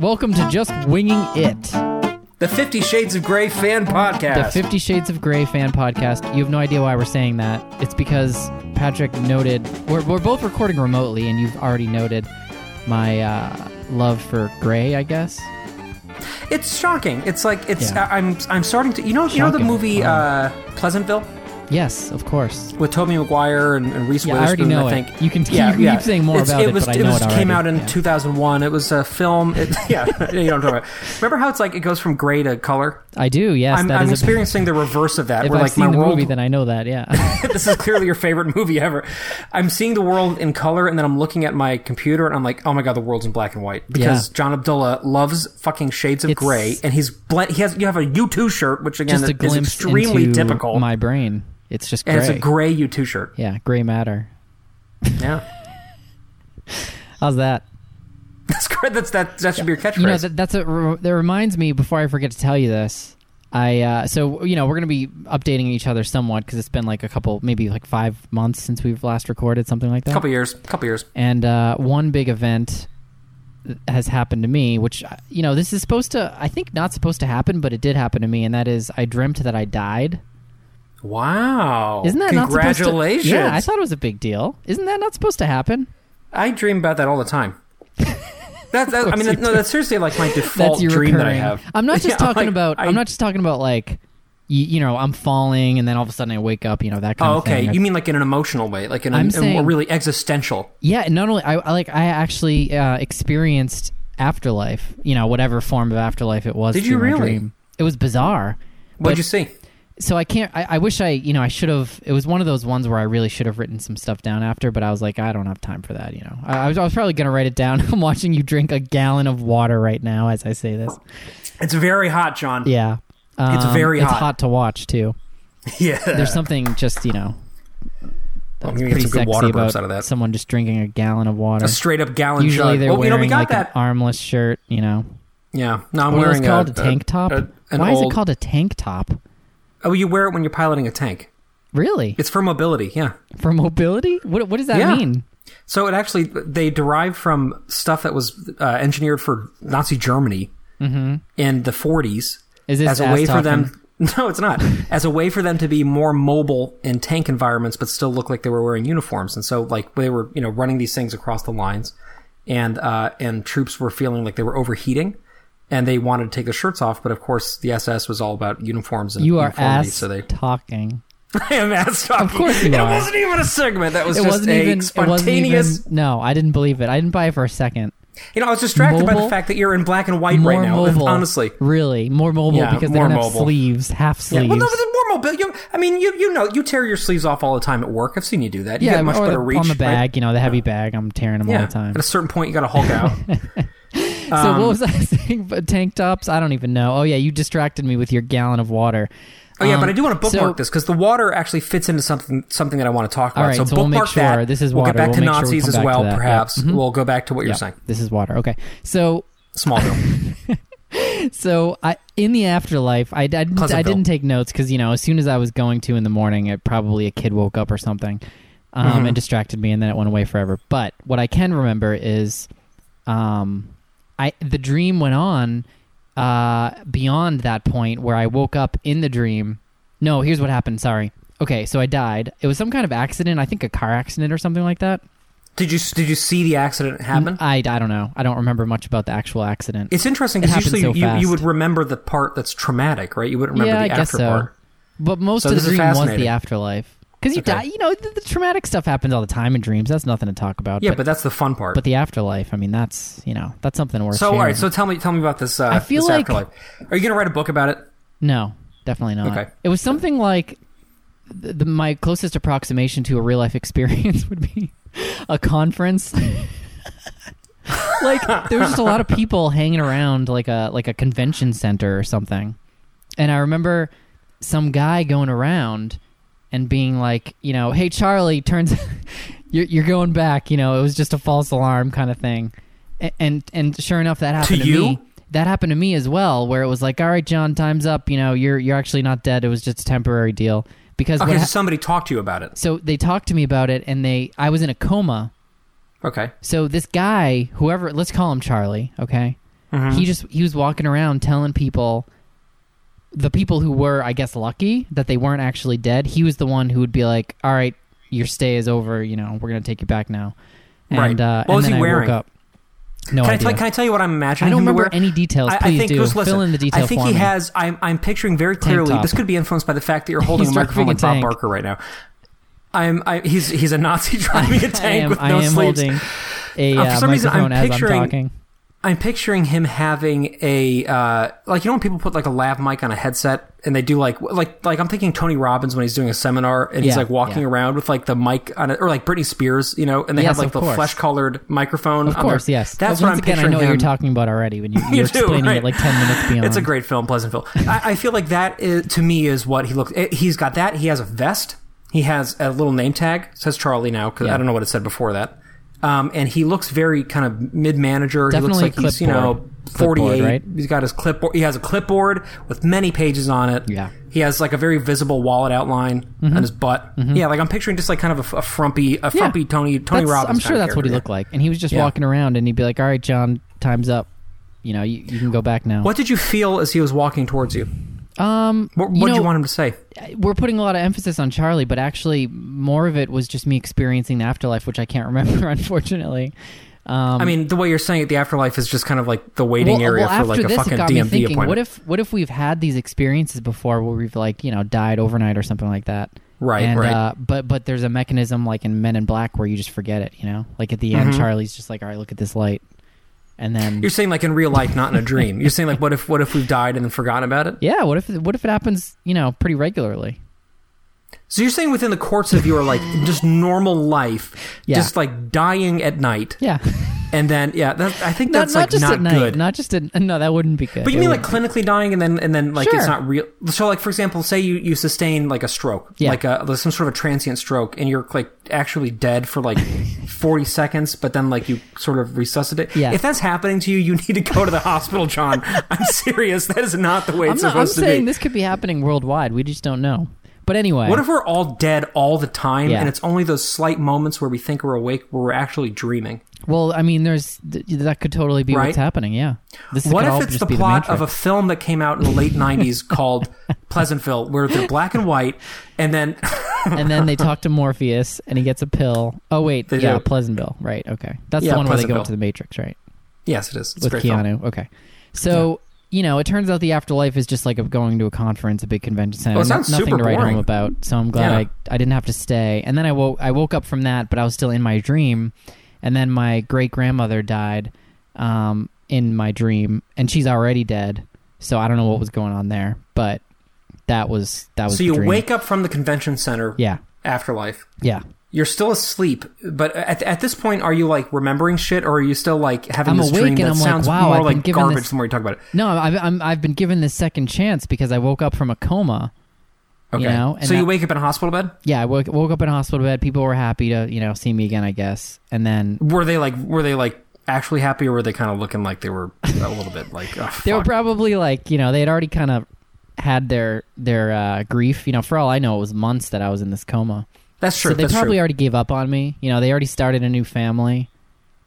Welcome to Just Winging It, The Fifty Shades of Grey fan podcast. the Fifty Shades of Grey fan podcast. You have no idea why we're saying that. It's because Patrick noted we're, we're both recording remotely, and you've already noted my uh, love for Grey, I guess. It's shocking. It's like it's. Yeah. I- I'm. I'm starting to. You know. You know the Shocking. movie uh, Pleasantville Yes, of course. with Tobey Maguire and, and Reese Yeah, I already Witherspoon. know I it. think. You can keep- you keep saying more It's- about it, was, but I know was, it came out in Yeah. 2001. It was a film. It, yeah, you know what I'm talking about. Remember how it's like it goes from gray to color? I do. Yes, I'm, I'm experiencing the reverse of that. If where I've like seen my the world. movie, then I know that. Yeah. this is clearly your favorite movie ever. I'm seeing the world in color, and then I'm looking at my computer, and I'm like, oh my god, the world's in black and white because Yeah. John Abdullah loves fucking shades of It's- gray, and he's blend. He has you have a U2 shirt, which again is extremely typical, my brain. It's just gray. and it's a gray U2 shirt. yeah, gray matter. Yeah, How's that? that's great. That's that. That should be your catchphrase. You know, that, that's a, that reminds me. Before I forget to tell you this, I uh, so you know we're gonna be updating each other somewhat because it's been like a couple, maybe like five months since we've last recorded something like that. couple years, couple years. And uh, one big event has happened to me, which uh, you know this is supposed to, I think, not supposed to happen, but it did happen to me, and that is I dreamt that I died. Wow! Isn't that not supposed to? congratulations? Yeah, I thought it was a big deal. Isn't that not supposed to happen? I dream about that all the time. That's, that, I mean, that, no, that's seriously like my default dream that I have. I'm not just Yeah, talking like, about. I, I'm not just talking about like, you, you know, I'm falling and then all of a sudden I wake up. You know that kind Oh, of thing. okay. You mean like in an emotional way, like in a, in a saying- really existential. yeah. Not only I, I like I actually uh, experienced afterlife. You know, whatever form of afterlife it was. Did you really? dream. It was bizarre. What'd But- you see? So I can't. I, I wish I. You know, I should have. It was one of those ones where I really should have written some stuff down after, but I was like, I don't have time for that. You know, I, I was. I was probably gonna write it down. I'm watching you drink a gallon of water right now as I say this. It's very hot, John. Yeah. It's Um, very It's hot. hot to watch too. Yeah. There's something just you know. I'm That's gonna get pretty some good sexy water about burps out of that. someone just drinking a gallon of water. a straight up gallon Usually jug. they're well, you know, wearing we got like that. an armless shirt. You know, yeah. No, I'm what wearing is it called? a, A, tank top. a- an Why is it called a tank top? Oh, you wear it when you're piloting a tank. Really? It's for mobility. Yeah. For mobility? What What does that Yeah. mean? So it actually they derived from stuff that was uh, engineered for Nazi Germany in the 40s Is this as a way for them. No, it's not. As a way for them to be more mobile in tank environments, but still look like they were wearing uniforms. And so, like they were, you know, running these things across the lines, and uh, and troops were feeling like they were overheating, and they wanted to take their shirts off. But of course, the SS was all about uniforms and You are uniformity, ass So they, talking. I am ass talking. Of course you it are. wasn't even a segment. That was It just wasn't a even. It wasn't spontaneous. even. No, I didn't believe it. I didn't buy it for a second. You know, I was distracted by the fact that you're in black and white More right now. mobile. Honestly. really more mobile Yeah, because they more don't have mobile. sleeves, half Yeah. sleeves. Well, no, more mobile. You, I mean, you you know, you tear your sleeves off all the time at work. I've seen you do that. You yeah, get much better the, reach on the bag. right? You know, the heavy bag. I'm tearing them Yeah. all the time. At a certain point, you got to hulk out. So Um, what was I saying? But tank tops? I don't even know. Oh yeah, you distracted me with your gallon of water. oh yeah, Um, but I do want to bookmark so- this because the water actually fits into something something that I want to talk about. All right, so so we'll make bookmark sure that. this is We'll get back We'll to make sure we Nazis as well. Perhaps Yep. Mhm. we'll go back to what you're saying. this is water. Okay, so Smallville. so I in the afterlife, I, I, didn't, I didn't take notes because you know as soon as I was going to in the morning, it probably a kid woke up or something, um, Mhm. and distracted me, and then it went away forever. But what I can remember is, um, I the dream went on uh, beyond that point where I woke up in the dream. No, here's what happened. Sorry. Okay, so I died. It was some kind of accident. I think a car accident or something like that. did you did you see the accident happen? I, I don't know. I don't remember much about the actual accident. It's interesting because happened usually so you, you would remember the part that's traumatic, right? You wouldn't remember yeah, the I guess after so. part. But most So of the dream was the afterlife. Because you Okay. die, you know, the, the traumatic stuff happens all the time in dreams. That's nothing to talk about. Yeah, but, but that's the fun part. but the afterlife, I mean, that's you know, that's something worth So all sharing. right, so tell me tell me about this. Uh, I feel this like- afterlife. Are you going to write a book about it? no, definitely not. Okay. It was something like the, the my closest approximation to a real life experience would be a conference. like there was just a lot of people hanging around like a like a convention center or something. And I remember some guy going around and being like, you know, hey Charlie, turns you're you're going back, you know, it was just a false alarm kind of thing. A- And and sure enough that happened to, you? me. That happened to me as well where it was like, "All right, John, time's up, you know, you're you're actually not dead. It was just a temporary deal." Because Okay, so ha- somebody talked to you about it. so they talked to me about it and they I was in a coma Okay. so this guy, whoever, let's call him Charlie, okay? Mm-hmm. he just he was walking around telling people the people who were I guess lucky that they weren't actually dead. He was the one who would be like, "All right, your stay is over. You know, we're gonna take you back now." And, Right. Uh, What and was he I wearing? woke up. No Can I, idea. tell, can I tell you what I'm imagining? I don't remember any details. I, Please I think do. just listen, Fill in the detail I think for he me. has. I'm I'm picturing very clearly. This could be influenced by the fact that you're holding a microphone like Bob. Barker right now. I'm. I, he's he's a Nazi driving a tank I am, with I no am sleeves. holding a Uh, for uh, some reason, I'm I'm picturing- talking. I'm picturing him having a uh, like you know when people put like a lav mic on a headset and they do like like like I'm thinking Tony Robbins when he's doing a seminar and he's like walking yeah. around with like the mic on it or like Britney Spears you know and they Yes, have like the flesh colored microphone. Of course, their- yes. That's But what I'm again, I picturing know what him. you're talking about already when you, You you're do, explaining right. it like ten minutes beyond. It's a great film, Pleasantville. I, I feel like that is, to me is what he looks. He's got that. He has a vest. He has a little name tag. It says Charlie now because Yeah. I don't know what it said before that. Um, and he looks very kind of mid manager. He looks like he's you know clipboard. 48. Right? He's got his clipboard. He has a clipboard with many pages on it. Yeah. He has like a very visible wallet outline Mm-hmm. on his butt. Yeah, like I'm picturing just like kind of a, a frumpy, a frumpy Tony Tony That's- Robbins. I'm sure that's what he looked like. And he was just Yeah. walking around, and he'd be like, "All right, John, time's up. You know, you, you can go back now." What did you feel as he was walking towards you? Um, What, you what did know, you want him to say? we're putting a lot of emphasis on Charlie, but actually, more of it was just me experiencing the afterlife, which I can't remember, unfortunately. Um, I mean, the way you're saying it, the afterlife is just kind of like the waiting well, area well, for like a this, fucking it got me DMV thinking, appointment. what if what if we've had these experiences before where we've like you know died overnight or something like that? Right, and, right. Uh, but but there's a mechanism like in Men in Black where you just forget it. You know, like at the end, Mhm. Charlie's just like, "All right, look at this light," and then You're saying like in real life, not in a dream. You're saying like, what if what if we've died and then forgotten about it? yeah, what if what if it happens? You know, pretty regularly. So you're saying within the course of your like just normal life, Yeah. just like dying at night, Yeah, and then yeah, that, I think that's not like just not at night, good. not just at no, that wouldn't be good. but you It mean like clinically dying and then and then like Sure. it's not real. So like for example, say you you sustain like a stroke, Yeah. like uh, a some sort of a transient stroke, and you're like actually dead for like 40 seconds, but then like you sort of resuscitate. Yeah. If that's happening to you, you need to go to the hospital, John. I'm serious. That is not the way I'm, it's not, I'm supposed to saying be. this could be happening worldwide. We just don't know. But anyway, What if we're all dead all the time, Yeah. and it's only those slight moments where we think we're awake, where we're actually dreaming? Well, I mean, there's th- that could totally be Right? what's happening. Yeah, this What if it's the plot the of a film that came out in the late '90s called Pleasantville, where they're black and white, and then and then they talk to Morpheus, and he gets a pill. Oh wait, They yeah, do. Pleasantville, right? Okay, that's Yeah, the one where they go into the Matrix, right? yes, it is. It's With great film. Keanu. Okay, so you know, it turns out the afterlife is just like a going to a conference, a big convention center. Oh, No- sounds nothing super to write boring. home about. So I'm glad Yeah. I I didn't have to stay. And then I woke I woke up from that, but I was still in my dream. And then my great grandmother died um, in my dream, and she's already dead. So I don't know what was going on there, but that was that was. So you wake up from the convention center Yeah, afterlife. yeah. You're still asleep, but at, at this point, are you like remembering shit, or are you still like having I'm this awake dream and that I'm like, sounds wow, more I've been like given garbage this- the more you talk about it? No, I've I'm, I've been given this second chance because I woke up from a coma. Okay. You know, and so you that- wake up in a hospital bed. Yeah, I woke, woke up in a hospital bed. People were happy to you know see me again, I guess. And then Were they like? Were they like actually happy, or were they kind of looking like they were a little bit like? Oh, they were probably like you know they had already kind of had their their uh, grief. You know, for all I know, it was months that I was in this coma. That's true. so they probably true. already gave up on me. You know, they already started a new family,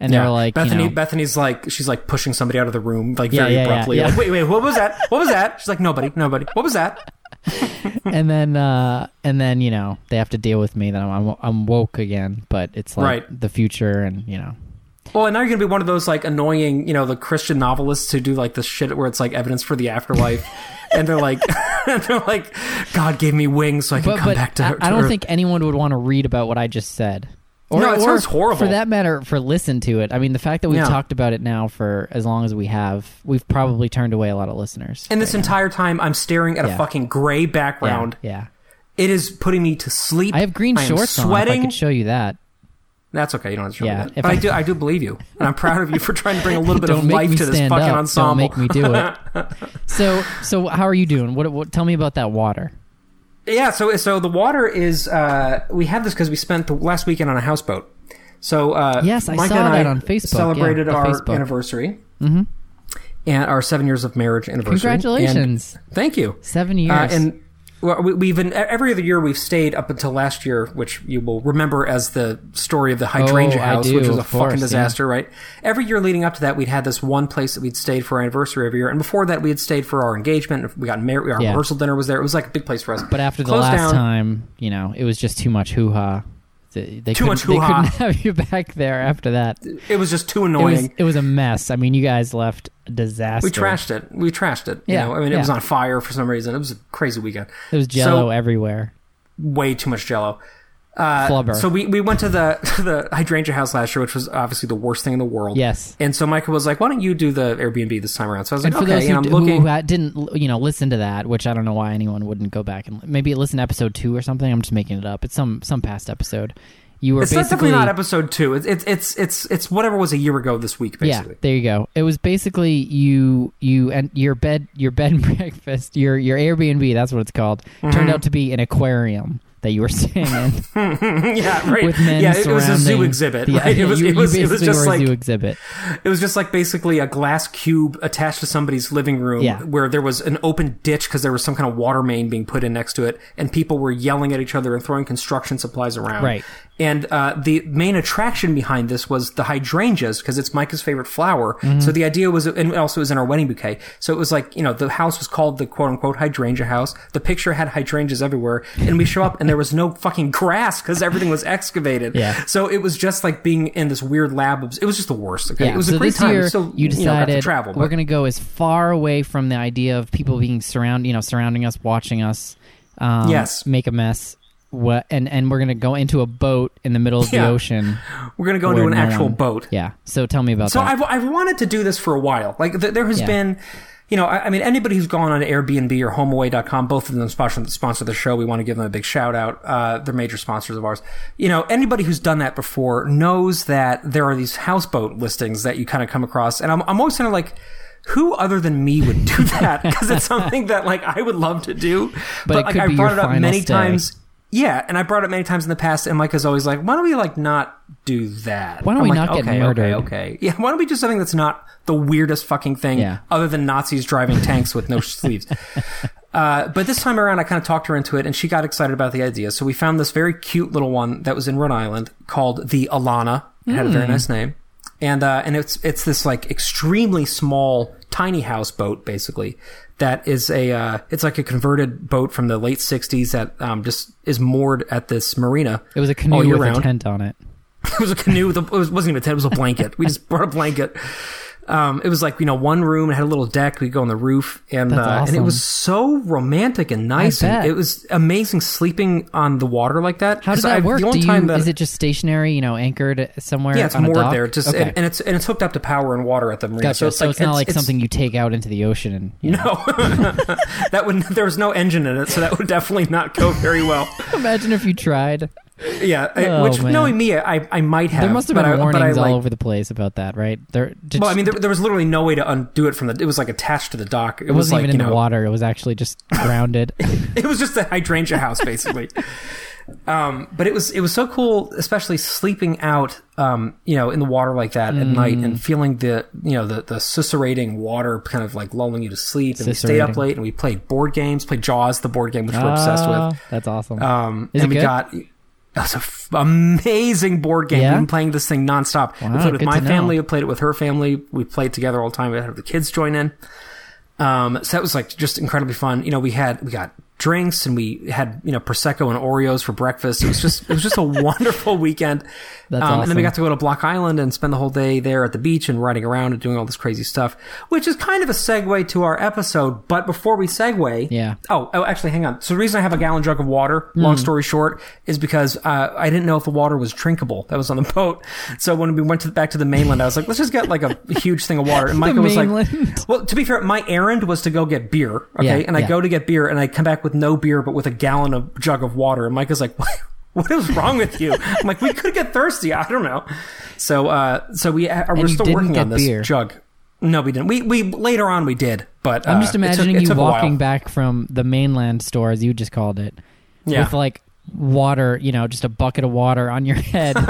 and Yeah. they're like, Bethany. you know, Bethany's like she's like pushing somebody out of the room like Yeah, very yeah, abruptly. Like, wait, wait, what was that? What was that? She's like nobody, nobody. What was that? and then uh, and then you know they have to deal with me that I'm, I'm I'm woke again, but it's like Right. the future, and you know, Well, and now you're gonna be one of those like annoying, you know, the Christian novelists who do like this shit where it's like evidence for the afterlife, and they're like, they're like, God gave me wings so I can but come but back to. I, to I don't Earth." think anyone would want to read about what I just said. Or, No, it or sounds horrible. For that matter, for listen to it. I mean, the fact that we've Yeah. talked about it now for as long as we have, we've probably turned away a lot of listeners. And this entire time, I'm staring at a fucking gray background. Yeah, yeah. It is putting me to sleep. I have green I shorts on. If I Sweating. could show you that. That's okay. You don't have to show Yeah, me that. But I, I- do. I do believe you, and I'm proud of you for trying to bring a little bit of life to this fucking up. ensemble. Don't make me do it. So, so how are you doing? What, what? Tell me about that water. Yeah, so so the water is uh, we had this because we spent the last weekend on a houseboat. So uh, Yes, I Micah saw and that I on Facebook. Celebrated Yeah, our Facebook. anniversary Mm-hmm. and our seven years of marriage anniversary. Congratulations, And thank you. seven years. Uh, and we- we've been every other year we've stayed up until last year, which you will remember as the story of the hydrangea Oh, house, do, which was a course, fucking yeah. disaster, right? Every year leading up to that, we'd had this one place that we'd stayed for our anniversary every year, and before that, we had stayed for our engagement. We got married. Our Yeah. rehearsal dinner was there. It was like a big place for us. But after the Closed last down. time, you know, it was just too much hoo ha. They, they Too couldn't- much They hoo-ha. couldn't have you back there after that. It it was just too annoying. it was a mess. I mean, you guys left a disaster. we trashed it. We trashed it. You Yeah, know, I mean, it yeah. was on fire for some reason. It was a crazy weekend. It was jello So- everywhere. Way too much Jello. Uh, Flubber. So we, we went to the the hydrangea house last year, which was obviously the worst thing in the world. Yes. And so Micah was like, "Why don't you do the Airbnb this time around?" So I was like, And for "Okay." those who, and I'm looking. who didn't, you know, listen to that, which I don't know why anyone wouldn't go back and maybe listen to episode two or something. I'm just making it up. It's some some past episode. You were it's basically not episode two. It's it's it's it's it's whatever was a year ago this week, basically. Yeah, there you go. It was basically you you and your bed your bed and breakfast your your Airbnb. That's what it's called. Mm-hmm. Turned out to be an aquarium that you were staying in yeah, right. with men yeah, it was a zoo exhibit. Yeah, right? It was you, it was you it was just like zoo exhibit. it was just like basically a glass cube attached to somebody's living room Yeah. where there was an open ditch because there was some kind of water main being put in next to it, and people were yelling at each other and throwing construction supplies around. Right. And uh, the main attraction behind this was the hydrangeas because it's Micah's favorite flower. Mm-hmm. So the idea was, and also it was in our wedding bouquet. So it was like, you know, the house was called the quote unquote hydrangea house. The picture had hydrangeas everywhere. And we show up and there was no fucking grass because everything was excavated. Yeah. So it was just like being in this weird lab. Of, it was just the worst. Okay. Yeah, It was so a great time. Still, you know, got decided to travel. we're going to go as far away from the idea of people being surround, you know, surrounding us, watching us. Um, Yes. make a mess. What and and we're going to go into a boat in the middle of Yeah. the ocean. We're going to go into an no actual one- boat. Yeah. So tell me about So that. I've, I've wanted to do this for a while. Like th- there has Yeah. been, you know, I, I mean, anybody who's gone on Airbnb or HomeAway.com, both of them sponsor, sponsor the show. We want to give them a big shout out. Uh, they're major sponsors of ours. You know, anybody who's done that before knows that there are these houseboat listings that you kind of come across, and I'm, I'm always kind of like. Who other than me would do that? Because it's something that like I would love to do, but, it like I brought it up many stay. times. Yeah, and I brought it many times in the past, and Mike is always like, "Why don't we like not do that? Why don't I'm we like, not get okay, murdered? Okay, okay. Yeah, why don't we do something that's not the weirdest fucking thing Yeah. other than Nazis driving tanks with no sleeves? Uh, but this time around, I kind of talked her into it, and she got excited about the idea. So we found this very cute little one that was in Rhode Island called the Alana. It had a Hmm. very nice name, and uh, and it's it's this like extremely small, tiny house boat basically. That is a uh, it's like a converted boat from the late '60s that um, just is moored at this marina. it was a canoe all year with round. a tent on it. It was a canoe. With a, it was, wasn't even a tent. It was a blanket. We just brought a blanket. Um, it was like you know one room. It had a little deck. We would go on the roof, and uh, and it was so romantic and nice. I And it was amazing sleeping on the water like that. How does that I've- work? The only Do time you, that is it just stationary, you know, anchored somewhere? yeah, it's moored there. Just okay. and, and it's and it's hooked up to power and water at the marina. Gotcha. So it's like not like something you take out into the ocean and you know. No, that would there was no engine in it, so that would definitely not go very well. Imagine if you tried. Yeah, I- Oh, which man. knowing me, I I might have. There must have but been I, warnings I, all like, over the place about that, right? There. Well, I mean, there, there was literally no way to undo it from the. It was like attached to the dock. It, it was wasn't like even in you the water. It was actually just grounded. it was just a hydrangea house basically um, but it was it was so cool especially sleeping out um, you know in the water like that at night Mm. and feeling the you know the the susurrating water kind of like lulling you to sleep and we stayed up late and we played board games played jaws the board game which we're obsessed with Ah, That's awesome. um, Is and we good? got it was an f- amazing board game. Yeah? We've been playing this thing nonstop. we Wow, played with my family. We played it with her family. We played together all the time. We had the kids join in. Um, so that was like just incredibly fun. You know, we had we got drinks and we had you know prosecco and Oreos for breakfast. It was just it was just a wonderful weekend. That's um, And then we got to go to Block Island and spend the whole day there at the beach and riding around and doing all this crazy stuff, which is kind of a segue to our episode. But before we segue, Yeah. Oh, oh, actually, hang on. So the reason I have a gallon jug of water, Hmm. long story short, is because uh, I didn't know if the water was drinkable. That was on the boat. So when we went to back to the mainland, I was like, let's just get like a huge thing of water. And Micah was like, well, to be fair, my errand was to go get beer. Okay, Yeah, and I yeah. go to get beer, and I come back with no beer, but with a gallon of jug of water. And Micah's like, what? What is wrong with you? I'm like, we could get thirsty. I don't know. So, uh, so we uh, we're still working on this beer. jug. No, we didn't. We we later on we did, but I'm uh, just it took- imagining it you took while. walking back from the mainland store, as you just called it, Yeah. with like water, you know, just a bucket of water on your head and,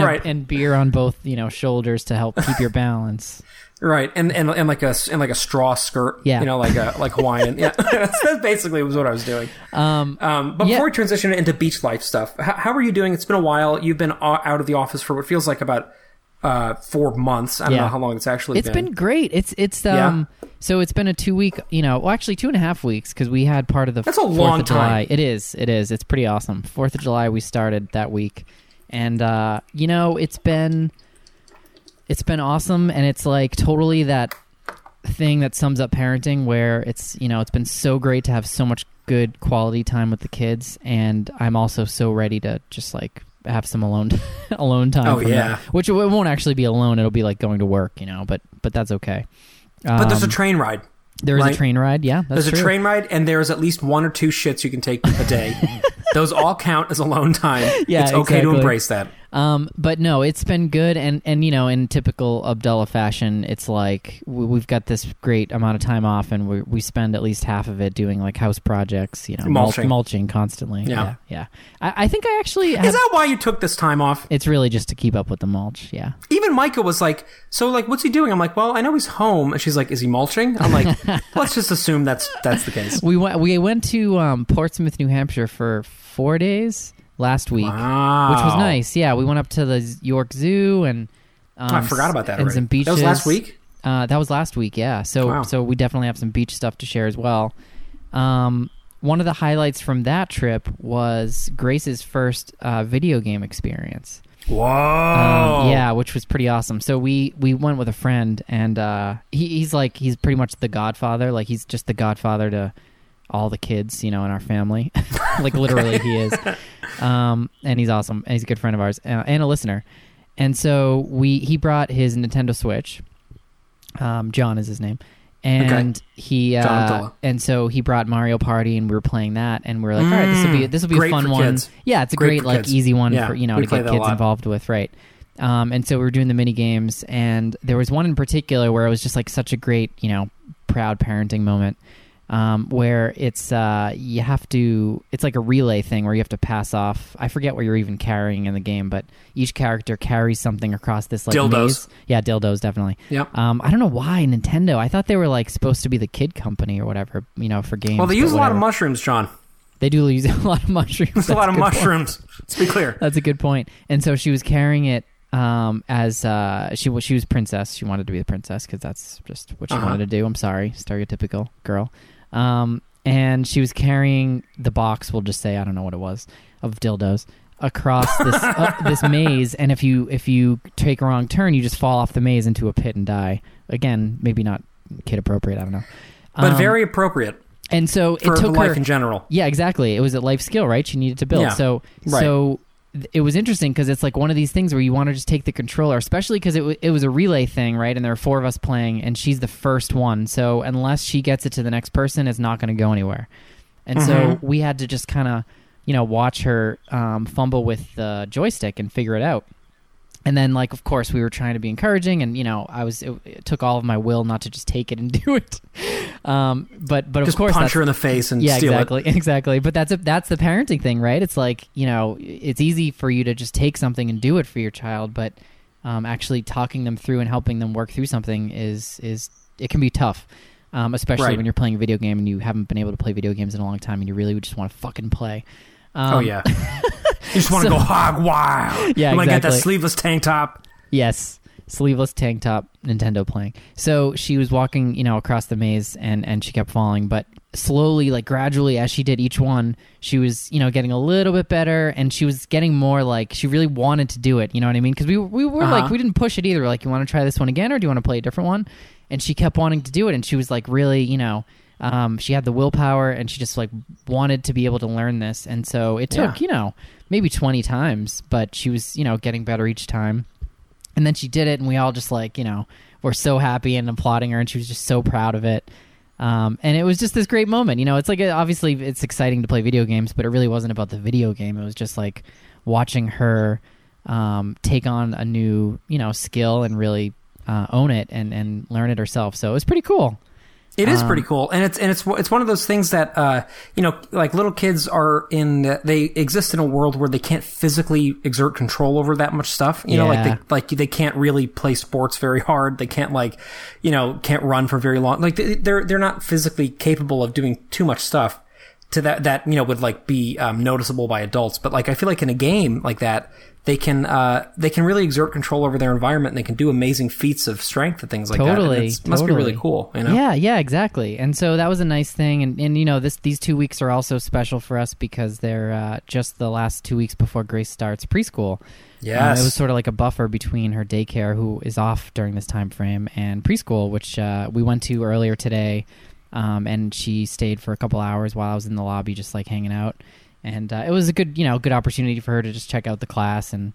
a- Right. and beer on both, you know, shoulders to help keep your balance. Right, and and and like a and like a straw skirt, Yeah. you know, like a like Hawaiian. Yeah, that's, that basically was what I was doing. Um, Um, but Yeah. before we transition into beach life stuff, how, how are you doing? It's been a while. You've been out of the office for what feels like about uh, four months. I don't Yeah. know how long it's actually It's been great. It's it's um so it's been a two week you know well actually two and a half weeks because we had part of the That's a long of July. time. It is it is it's pretty awesome. Fourth of July we started that week, and uh, you know it's been it's been awesome, and it's like totally that thing that sums up parenting where it's you know it's been so great to have so much good quality time with the kids, and I'm also so ready to just like have some alone alone time. Oh, yeah. that. which it won't actually be alone. It'll be like going to work, you know. But but that's okay. But there's a Um, train ride. there is right? a train ride. Yeah, that's There's true. a train ride, and there's at least one or two shits you can take a day. Those all count as alone time. Yeah, it's okay to embrace that. Um, but no, it's been good, and and you know, in typical Abdullah fashion, it's like we, we've got this great amount of time off, and we we spend at least half of it doing like house projects, you know, mul- Mulching. mulching constantly. Yeah. yeah. yeah. I, I think I actually have, Is that why you took this time off? it's really just to keep up with the mulch. Yeah. Even Micah was like, "So, like, what's he doing?" I'm like, "Well, I know he's home." And she's like, "Is he mulching?" I'm like, "Let's just assume that's that's the case." We went we went to um, Portsmouth, New Hampshire for four days last week, Wow. which was nice. Yeah, we went up to the York Zoo and um, I forgot about that. and already. some beaches. That was last week. Uh, that was last week, yeah. So Wow. so we definitely have some beach stuff to share as well. Um, one of the highlights from that trip was Grace's first uh, video game experience. Whoa! Um, yeah, which was pretty awesome. So we we went with a friend, and uh, he, he's like he's pretty much the Godfather. Like he's just the Godfather to all the kids, you know, in our family. like literally, he is. Um, and he's awesome, and he's a good friend of ours uh, and a listener. And so we he brought his Nintendo Switch. Um, John is his name. And he uh, and so he brought Mario Party and we were playing that and we are like, all right, this will be this will be Mm, a fun one. kids. Yeah, it's a Great great, like kids. easy one Yeah, for you know to get kids involved with, right? Um, and so we were doing the mini games, and there was one in particular where it was just like such a great, you know, proud parenting moment. Um, where it's uh, you have to, it's like a relay thing where you have to pass off. I forget what you're even carrying in the game, but each character carries something across this like Dildos. maze. Yeah, dildos definitely. Yep. Um, I don't know why Nintendo. I thought they were like supposed to be the kid company or whatever, you know, for games. Well, they use a lot of mushrooms, John. They do use a lot of mushrooms. A lot of good point. mushrooms. Let's be clear. That's a good point. And so she was carrying it um, as uh, she was she was princess. She wanted to be the princess because that's just what she Uh-huh. wanted to do. I'm sorry, stereotypical girl. Um, and she was carrying the box. We'll just say I don't know what it was of dildos across this uh, this maze. And if you if you take a wrong turn, you just fall off the maze into a pit and die. Again, maybe not kid appropriate. I don't know. But Um, very appropriate and so for it took life her in general. yeah, exactly. It was a life skill, right? She needed to build. Yeah, So, right. so it was interesting because it's like one of these things where you want to just take the controller, especially because it, w- it was a relay thing, right? And there are four of us playing, and she's the first one. So unless she gets it to the next person, it's not going to go anywhere. And so Mhm. we had to just kind of, you know, watch her um, fumble with the joystick and figure it out. And then, like, of course, we were trying to be encouraging, and you know, I was. It, it took all of my will not to just take it and do it. Um, but but Just of course, punch her in the face and yeah, steal exactly, exactly. But that's a, that's the parenting thing, right? It's like you know, it's easy for you to just take something and do it for your child, but um, actually talking them through and helping them work through something is is it can be tough, um, especially Right. when you're playing a video game and you haven't been able to play video games in a long time and you really just want to fucking play. Um, oh yeah. you just want to so- go hog wild. Yeah, You want to get that exactly. sleeveless tank top. Yes, sleeveless tank top, Nintendo playing. So she was walking, you know, across the maze, and and she kept falling, but slowly, like gradually, as she did each one, she was, you know, getting a little bit better, and she was getting more like she really wanted to do it. You know what I mean? Because we we were Uh-huh. like we didn't push it either. Like, you want to try this one again, or do you want to play a different one? And she kept wanting to do it, and she was like really, you know. Um, she had the willpower and she just like wanted to be able to learn this. And so it took Yeah. you know maybe 20 times but she was you know getting better each time. And then she did it and we all just like you know were so happy and applauding her and she was just so proud of it. Um, and it was just this great moment you know it's like uh, obviously it's exciting to play video games but it really wasn't about the video game. It was just like watching her um, take on a new you know skill and really uh, own it and, and learn it herself. So it was pretty cool It is pretty cool, and it's and it's it's one of those things that uh, you know, like little kids are in. They exist in a world where they can't physically exert control over that much stuff. You know, like they like they can't really play sports very hard. They can't like, you know, can't run for very long. Like they- they're they're not physically capable of doing too much stuff to that that you know would like be um, noticeable by adults. But like I feel like in a game like that, they can uh, they can really exert control over their environment and they can do amazing feats of strength and things like that. And Totally, must be really cool. You know. Yeah, yeah, exactly. And so that was a nice thing. And, and you know, this these two weeks are also special for us because they're uh, just the last two weeks before Grace starts preschool. Yes. Um, it was sort of like a buffer between her daycare, who is off during this time frame, and preschool, which uh, we went to earlier today. Um, and she stayed for a couple hours while I was in the lobby, just like hanging out. And uh, it was a good, you know, good opportunity for her to just check out the class and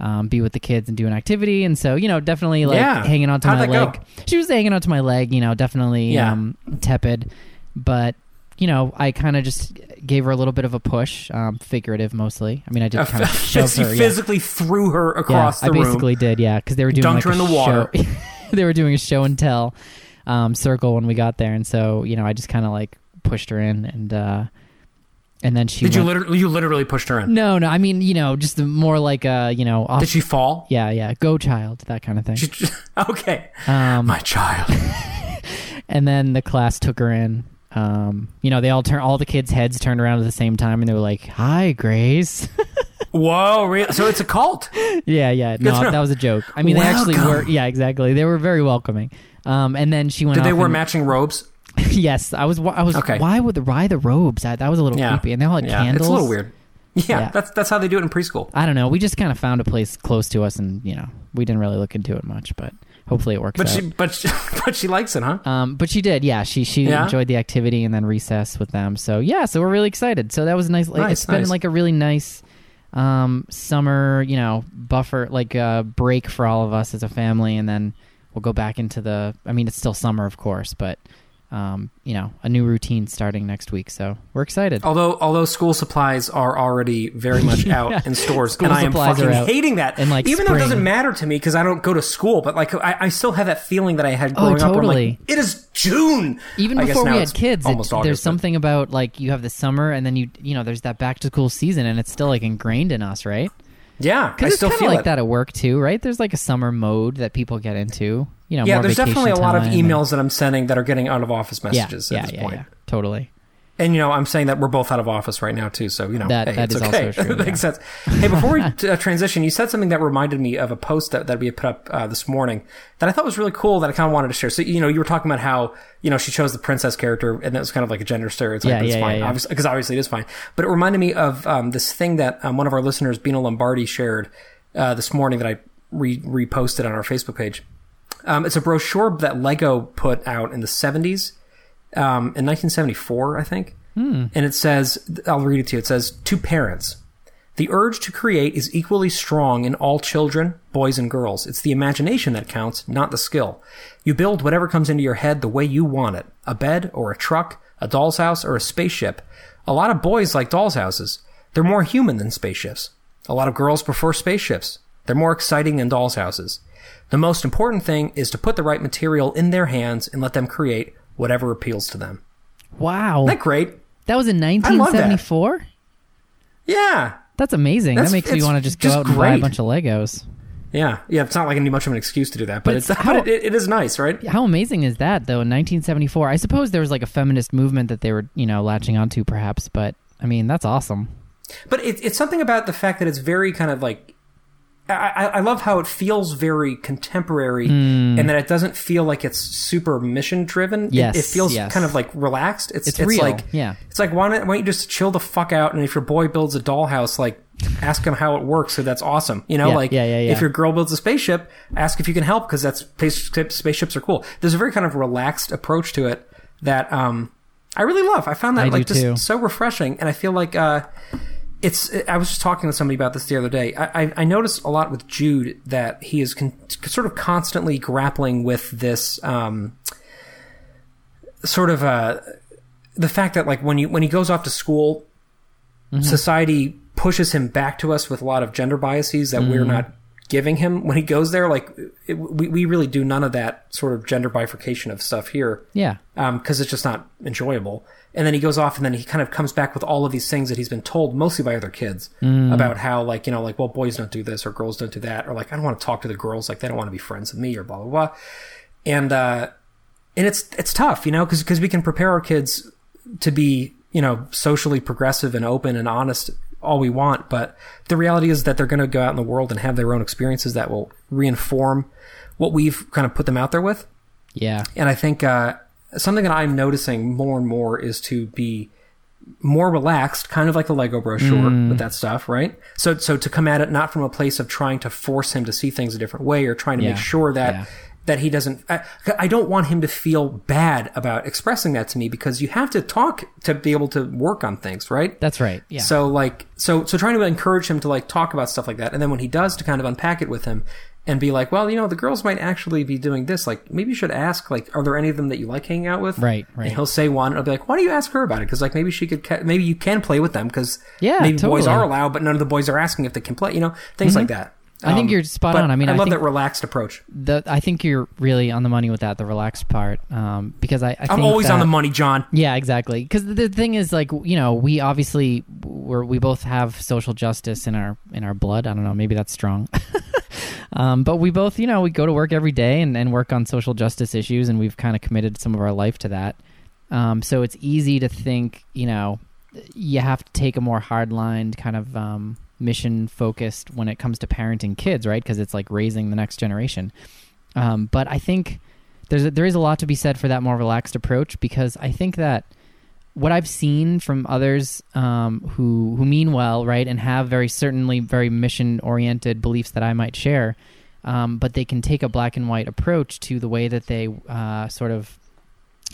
um, be with the kids and do an activity. And so, you know, definitely like Yeah. hanging onto How'd my that go? leg. She was hanging onto my leg, you know, definitely Yeah. um, tepid, but. You know, I kind of just gave her a little bit of a push, um, figurative mostly. I mean, I did Uh, kind of shove her. yeah. physically threw her across yeah, the I room. I basically did, yeah, because they were doing Dunked like her in the water. show- they were doing a show and tell um, circle when we got there, and so you know, I just kind of like pushed her in, and uh, and then she Did you literally you literally pushed her in? No, no, I mean, you know, just more like uh, you know, off, Did she fall? yeah, yeah, go child, that kind of thing. She, okay, um, my child. and then the class took her in. Um, you know, they all turn, all the kids' heads turned around at the same time, and they were like, "Hi, Grace." Whoa, really? So it's a cult. Yeah, yeah. No, that was a joke. I mean, they actually were. Yeah, exactly. They were very welcoming. Um, and then she went. Did they wear and- matching robes? yes, I was. I was. Okay. Why would the why the robes? I, that was a little Yeah. creepy. And they all had yeah, candles. it's a little weird. Yeah, Yeah. that's that's how they do it in preschool. I don't know. We just kind of found a place close to us, and you know, we didn't really look into it much, but hopefully it works But out. she but she, but she likes it, huh? um, but she did, yeah. She she Yeah? enjoyed the activity and then recess with them. So yeah, so we're really excited. So that was nice. Like, Nice, it's been nice. like a really nice um, summer, you know, buffer like uh, break for all of us as a family, and then we'll go back into the. I mean, it's still summer, of course, but um, you know, a new routine starting next week. So we're excited. Although although school supplies are already very much Yeah. out in stores, School and I am fucking hating that. And, like, even though it doesn't matter to me because I don't go to school, but like I, I still have that feeling that I had Oh, growing up. Where totally. like, it is June. Even I before we had kids, it- almost there's but- something about like you have the summer, and then you you know there's that back to school season, and it's still like ingrained in us, right? Yeah, I Because it's still kind of feel like it. that at work too, right? There's like a summer mode that people get into. You know, Yeah, there's definitely a lot of time and- emails that I'm sending that are getting out of office messages yeah, at this yeah, point. yeah, totally. And you know, I'm saying that we're both out of office right now too, so you know That- hey, that it's is okay. also true, That makes sense. Hey, before we uh, transition, you said something that reminded me of a post that, that we had put up uh, this morning that I thought was really cool that I kind of wanted to share. So you know, you were talking about how you know she chose the princess character, and that was kind of like a gender stereotype. Yeah, it's yeah, fine, yeah, yeah. obviously, because obviously it is fine. But it reminded me of um, this thing that um, one of our listeners, Bino Lombardi, shared uh, this morning that I re- reposted on our Facebook page. Um, it's a brochure that Lego put out in the 70s, um, in 1974, I think. And it says, I'll read it to you. It says, To parents, the urge to create is equally strong in all children, boys and girls. It's the imagination that counts, not the skill. You build whatever comes into your head the way you want it a bed or a truck, a doll's house or a spaceship. A lot of boys like doll's houses. They're more human than spaceships. A lot of girls prefer spaceships. They're more exciting than doll's houses. The most important thing is to put the right material in their hands and let them create whatever appeals to them. Wow, Isn't that great? that was in love that. 1974. Yeah. That's amazing. That's- that makes me want to just go just out and buy a bunch of Legos. Yeah. Yeah. It's not like any much of an excuse to do that, but, But it's, it's how- but it, it is nice, right? How amazing is that, though? In 1974, I suppose there was like a feminist movement that they were, you know, latching onto, perhaps. But I mean, that's awesome. But it, it's something about the fact that it's very kind of like. I, I love how it feels very contemporary and that it doesn't feel like it's super mission driven. Yes, it, it feels yes. kind of like relaxed. It's, It's real, like yeah. It's like why don't, why don't you just chill the fuck out and if your boy builds a dollhouse, like ask him how it works. So that's awesome. You know, Yeah, like yeah, yeah, yeah. if your girl builds a spaceship, ask if you can help because that's spaceships are cool. There's a very kind of relaxed approach to it that um I really love. I found that I like just too. so refreshing, and I feel like uh, it's. I was just talking to somebody about this the other day. I, I, I noticed a lot with Jude that he is con- sort of constantly grappling with this um, sort of uh, the fact that like when you when he goes off to school, Mm-hmm. society pushes him back to us with a lot of gender biases that we're not giving him when he goes there. Like it, we we really do none of that sort of gender bifurcation of stuff here Yeah. because it's just not enjoyable. And then he goes off and then he kind of comes back with all of these things that he's been told mostly by other kids about how like, you know, like, well, boys don't do this or girls don't do that. Or like, I don't want to talk to the girls. Like they don't want to be friends with me or blah, blah, blah. And, uh, and it's, it's tough, you know, cause, cause we can prepare our kids to be, you know, socially progressive and open and honest all we want. But the reality is that they're going to go out in the world and have their own experiences that will reinform what we've kind of put them out there with. Yeah. And I think uh, something that I'm noticing more and more is to be more relaxed, kind of like the Lego brochure mm. with that stuff, right? So, so to come at it not from a place of trying to force him to see things a different way or trying to Yeah. make sure that Yeah. that he doesn't. I, I don't want him to feel bad about expressing that to me because you have to talk to be able to work on things, right? That's right. Yeah. So like so so trying to encourage him to like talk about stuff like that, and then when he does, to kind of unpack it with him and be like, well, you know, the girls might actually be doing this. Like maybe you should ask, like, are there any of them that you like hanging out with? Right, right. And he'll say one. And I'll be like, why do you ask her about it? Because like maybe she could, ca- maybe you can play with them because Yeah, maybe boys are allowed, but none of the boys are asking if they can play. You know, things like that. Mm-hmm. I think Um, you're spot on. I mean, I, I love that relaxed approach. the, I think you're really on the money with that, the relaxed part, um, because I, I I'm think always on the money, John. Yeah, exactly. Because the thing is, like, you know, we obviously we're, we both have social justice in our in our blood. I don't know, maybe that's strong. um, but we both, you know, we go to work every day and, and work on social justice issues, and we've kind of committed some of our life to that. Um, so it's easy to think, you know, you have to take a more hardlined kind of um, mission focused when it comes to parenting kids, right? Because it's like raising the next generation. Um, but I think there's a, there is a lot to be said for that more relaxed approach because I think that what I've seen from others um, who who mean well, right, and have very certainly very mission oriented beliefs that I might share, um, but they can take a black and white approach to the way that they uh, sort of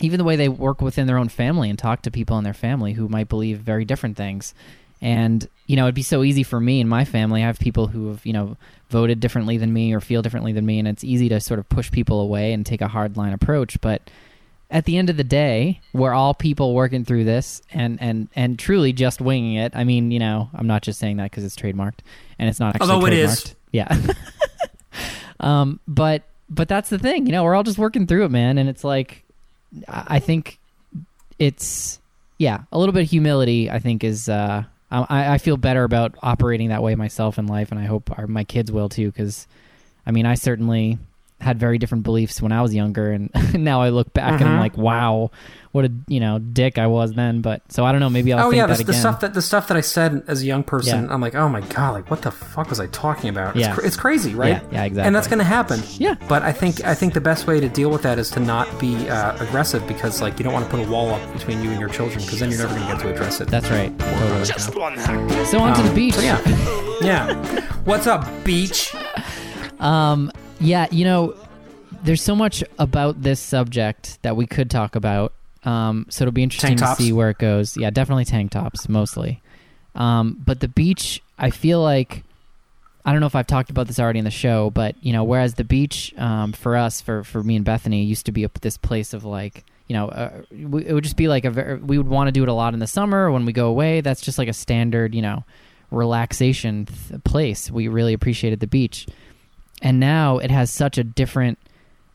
even the way they work within their own family and talk to people in their family who might believe very different things. And you know, it'd be so easy for me and my family. I have people who have you know voted differently than me or feel differently than me, and it's easy to sort of push people away and take a hard line approach. But at the end of the day, we're all people working through this and and and truly just winging it. I mean, you know, I'm not just saying that because it's trademarked and it's not actually Although it trademarked. is. Yeah. um, but but that's the thing, you know, we're all just working through it, man. And it's like, I I think it's yeah, a little bit of humility. I think is uh, I I feel better about operating that way myself in life, and I hope our, my kids will too. Because I mean, I certainly had very different beliefs when I was younger, and now I look back and I'm Mhm. like, wow, what a you know dick I was then. But so I don't know, maybe I'll oh think yeah, that the, again. the stuff that the stuff that I said as a young person, Yeah. I'm like, oh my god, like what the fuck was I talking about? Yeah. It's, cr- it's crazy, right? Yeah, yeah, exactly. And that's going to happen. Yeah. But I think I think the best way to deal with that is to not be uh, aggressive because like you don't want to put a wall up between you and your children because then you're never going to get to address it. That's right. Totally. Just one hack. So on to Um, the beach. so yeah, yeah. What's up, beach? Um, yeah, you know, there's so much about this subject that we could talk about. Um, so it'll be interesting to see where it goes. Yeah, definitely tank tops mostly. Um, but the beach, I feel like I don't know if I've talked about this already in the show, but you know, whereas the beach um, for us, for for me and Bethany, used to be a, this place of like, you know, uh, we, it would just be like a very, we would want to do it a lot in the summer when we go away. That's just like a standard, you know, relaxation th- place. We really appreciated the beach, and now it has such a different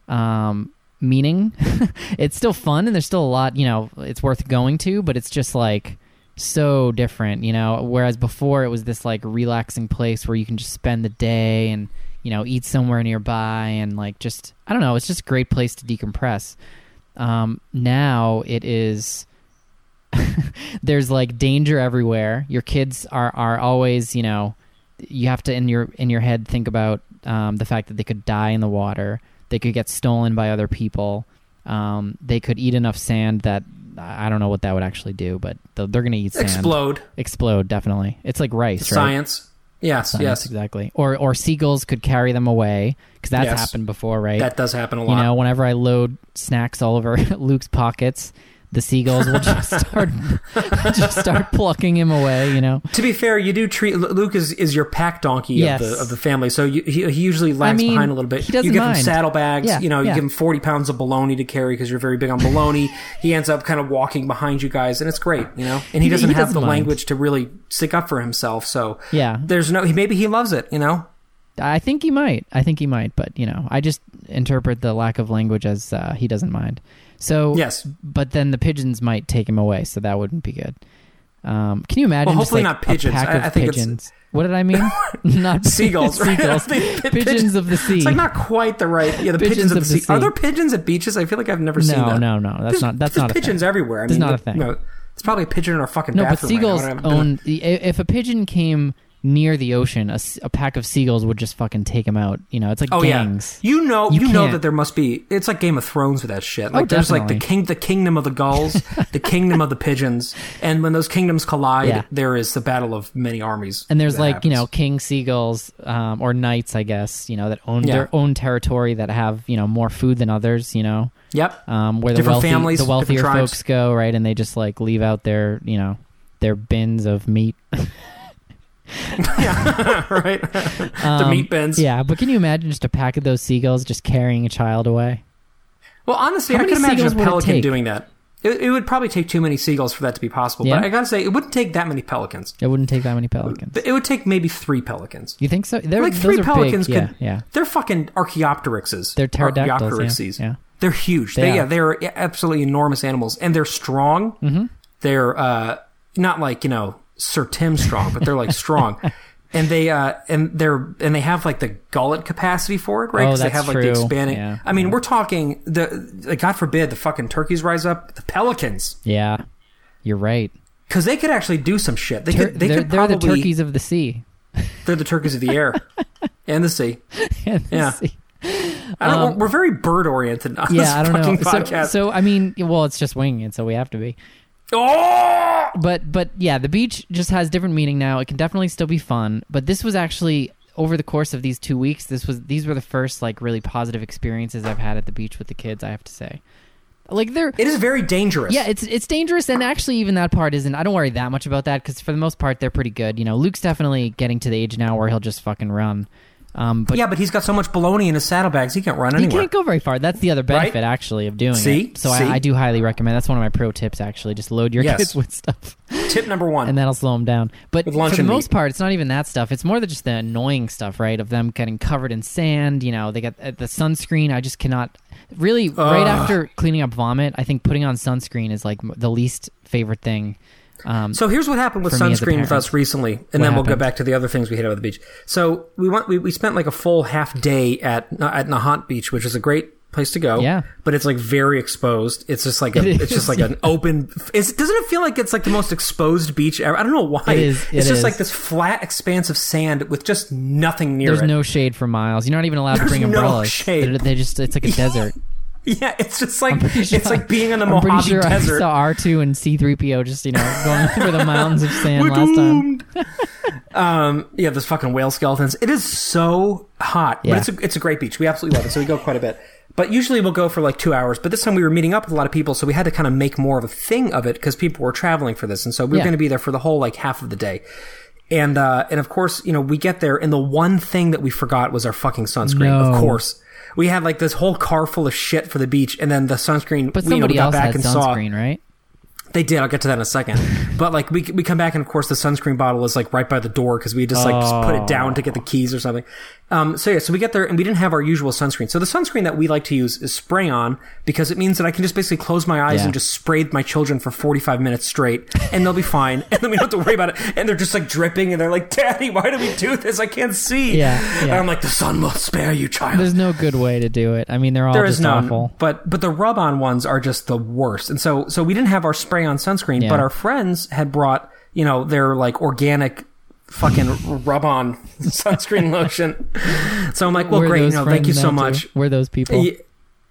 um, meaning. it's still fun, and there's still a lot, you know, it's worth going to, but it's just like so different, you know. Whereas before it was this like relaxing place where you can just spend the day and you know eat somewhere nearby and like just I don't know, it's just a great place to decompress. Um, now it is. there's like danger everywhere. Your kids are are always, you know, you have to in your in your head think about um, the fact that they could die in the water. They could get stolen by other people. Um, they could eat enough sand that I don't know what that would actually do, but they're, they're going to eat sand. Explode. Explode, definitely. It's like rice, right? Science. Yes. Science, yes. exactly. Or or seagulls could carry them away because that's Yes. happened before, right? That does happen a lot. you know, whenever I load snacks all over Luke's pockets, the seagulls will just start just start plucking him away. You know. To be fair, you do treat Luke is, is your pack donkey Yes. of the of the family, so you, he, he usually lags mean, behind a little bit. he doesn't you give him mind. saddlebags, Yeah, you know, you give him forty pounds of bologna to carry because you're very big on bologna. he ends up kind of walking behind you guys, and it's great, you know. And he He- doesn't he have doesn't the mind. language to really stick up for himself, so Yeah. there's no. He maybe he loves it, you know. I think he might. I think he might, but you know, I just interpret the lack of language as uh, he doesn't mind. So Yes. but then the pigeons might take him away, so that wouldn't be good. Um, can you imagine? Well, just, hopefully like, not pigeons. A pack I- of I think it's- pigeons. What did I mean? not Seagulls, seagulls, The pigeons of the sea. It's like not quite the right. Yeah, the pigeons, of the, sea. Are there pigeons at beaches? I feel like I've never seen no, that. no, no. No. That's There's- not. That's there's not a pigeons thing. everywhere. I There's mean, not a the- thing. No, it's probably a pigeon in our fucking No, but bathroom. right now. seagulls haven't own. If a pigeon came near the ocean, a pack of seagulls would just fucking take him out. You know, it's like Oh gangs. yeah, you know, You you, know that there must be. It's like Game of Thrones with that shit. Like Oh, there's like the king, the kingdom of the gulls, the kingdom of the pigeons, and when those kingdoms collide, Yeah. there is the battle of many armies. And there's like you know king seagulls um, or knights, I guess. You know that own Yeah. their own territory that have you know more food than others. You know, Yep. um, where the Different wealthy, families, the wealthier folks go, right? And they just like leave out their you know their bins of meat. yeah. right. the Um, meat bins. Yeah, but can you imagine just a pack of those seagulls just carrying a child away? Well, honestly, How I many can imagine seagulls a would pelican doing that. It, it would probably take too many seagulls for that to be possible. Yeah? But I gotta say, it wouldn't take that many pelicans. It wouldn't take that many pelicans. It would take maybe three pelicans. You think so? They're, like three pelicans big. Yeah, could. yeah. They're fucking Archaeopteryxes. They're pterodactyls, yeah, Archaeopteryxes. yeah. They're huge. They They, yeah, they're absolutely enormous animals, and they're strong. Mm-hmm. They're uh, not like you know Sir Tim strong, but they're like strong. And they uh and they're and they have like the gullet capacity for it, right? Oh, they that's have like true. the expanding. Yeah, I mean, we're talking the like, God forbid the fucking turkeys rise up, the pelicans, Yeah, you're right. because they could actually do some shit. They Tur- could they they're, could they're the turkeys of the sea. they're the turkeys of the air and the sea. And the Yeah. sea. I don't. we're, we're very bird oriented on Um, Yeah, this I don't fucking know. So, so I mean, well, it's just winging it, so we have to be. Oh, But but yeah, the beach just has different meaning now. It can definitely still be fun, but this was actually over the course of these two weeks. This was these were the first like really positive experiences I've had at the beach with the kids. I have to say, like they're it is very dangerous. Yeah, it's it's dangerous, and actually, even that part isn't. I don't worry that much about that because for the most part, they're pretty good. You know, Luke's definitely getting to the age now where he'll just fucking run. Um, but yeah, but he's got so much baloney in his saddlebags, he can't run anymore. he can't go very far. That's the other benefit, Right? actually, of doing See? it. So See? I, I do highly recommend. That's one of my pro tips. Actually, just load your Yes. kids with stuff, Tip number one. and that'll slow them down. But for the most meat. part, it's not even that stuff. It's more than just the annoying stuff, right? Of them getting covered in sand. You know, they got uh, the sunscreen. I just cannot. Really, right after cleaning up vomit, I think putting on sunscreen is like the least favorite thing. Um, So here's what happened with For me as a sunscreen with us recently, and What then we'll go back to the other things we hit over the beach. So we went, we, we spent like a full half day at at Nahant Beach, which is a great place to go. Yeah. but it's like very exposed. It's just like a, It it's just like an open. Doesn't it feel like it's like the most exposed beach ever? I don't know why. It is, it it's just is. like this flat expanse of sand with just nothing near There's it. no shade for miles. You're not even allowed to There's bring no umbrellas. shade. They're, they just it's like a desert. yeah, it's just like sure- it's like being in the I'm Mojave sure Desert. I saw R2 and C3PO just you know going over the mountains of sand We're last time. um, yeah, those fucking whale skeletons. It is so hot, Yeah. but it's a, it's a great beach. We absolutely love it, so we go quite a bit. But usually we'll go for like two hours. But this time we were meeting up with a lot of people, so we had to kind of make more of a thing of it because people were traveling for this, and so we were Yeah. going to be there for the whole like half of the day. And uh, and of course, you know, we get there, and the one thing that we forgot was our fucking sunscreen. No. Of course, we had like this whole car full of shit for the beach, and then the sunscreen. But we, you know, somebody we got else back had and saw sunscreen, right? They did. I'll get to that in a second. But like we we come back and of course the sunscreen bottle is like right by the door because we just like just put it down to get the keys or something. Um, so yeah, so we get there and we didn't have our usual sunscreen. So the sunscreen that we like to use is spray on because it means that I can just basically close my eyes Yeah. and just spray my children for 45 minutes straight and they'll be fine. And then we don't have to worry about it. And they're just like dripping and they're like, Daddy, why do we do this? I can't see. Yeah, And. I'm like, the sun will spare you, child. There's no good way to do it. I mean, they're all There just is none, awful. but but the rub-on ones are just the worst. And so so we didn't have our spray-on sunscreen, Yeah. but our friends had brought you know their like organic fucking rub-on sunscreen lotion. So I'm like, well, We're great, know, thank you so much. too. We're those people.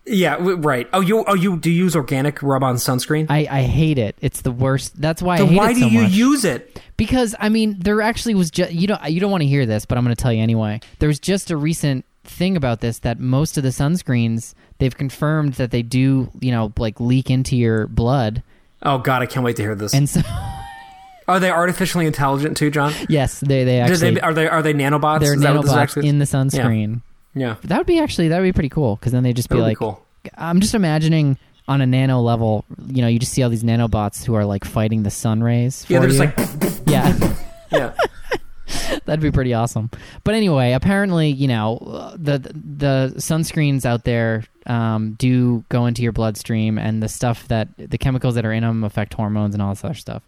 Yeah, w- right. Oh, you oh you do you use organic rub-on sunscreen? I, I hate it. It's the worst. That's why hate why do so you much. use it? Because I mean, there actually was just you don't you don't want to hear this, but I'm going to tell you anyway. There's just a recent thing about this that most of the sunscreens they've confirmed that they do you know like leak into your blood, Oh God, I can't wait to hear this. and so are they artificially intelligent too, John? yes, they they actually they, are they are they nanobots? they're Is nanobots actually in the sunscreen. Yeah, That would be actually that would be pretty cool because then they just be like, be cool. I'm just imagining on a nano level, you know, you just see all these nanobots who are like fighting the sun rays. For Yeah, they're just you. like yeah. yeah. That'd be pretty awesome. But anyway, apparently, you know, the the sunscreens out there um, do go into your bloodstream, and the stuff that the chemicals that are in them affect hormones and all this other stuff.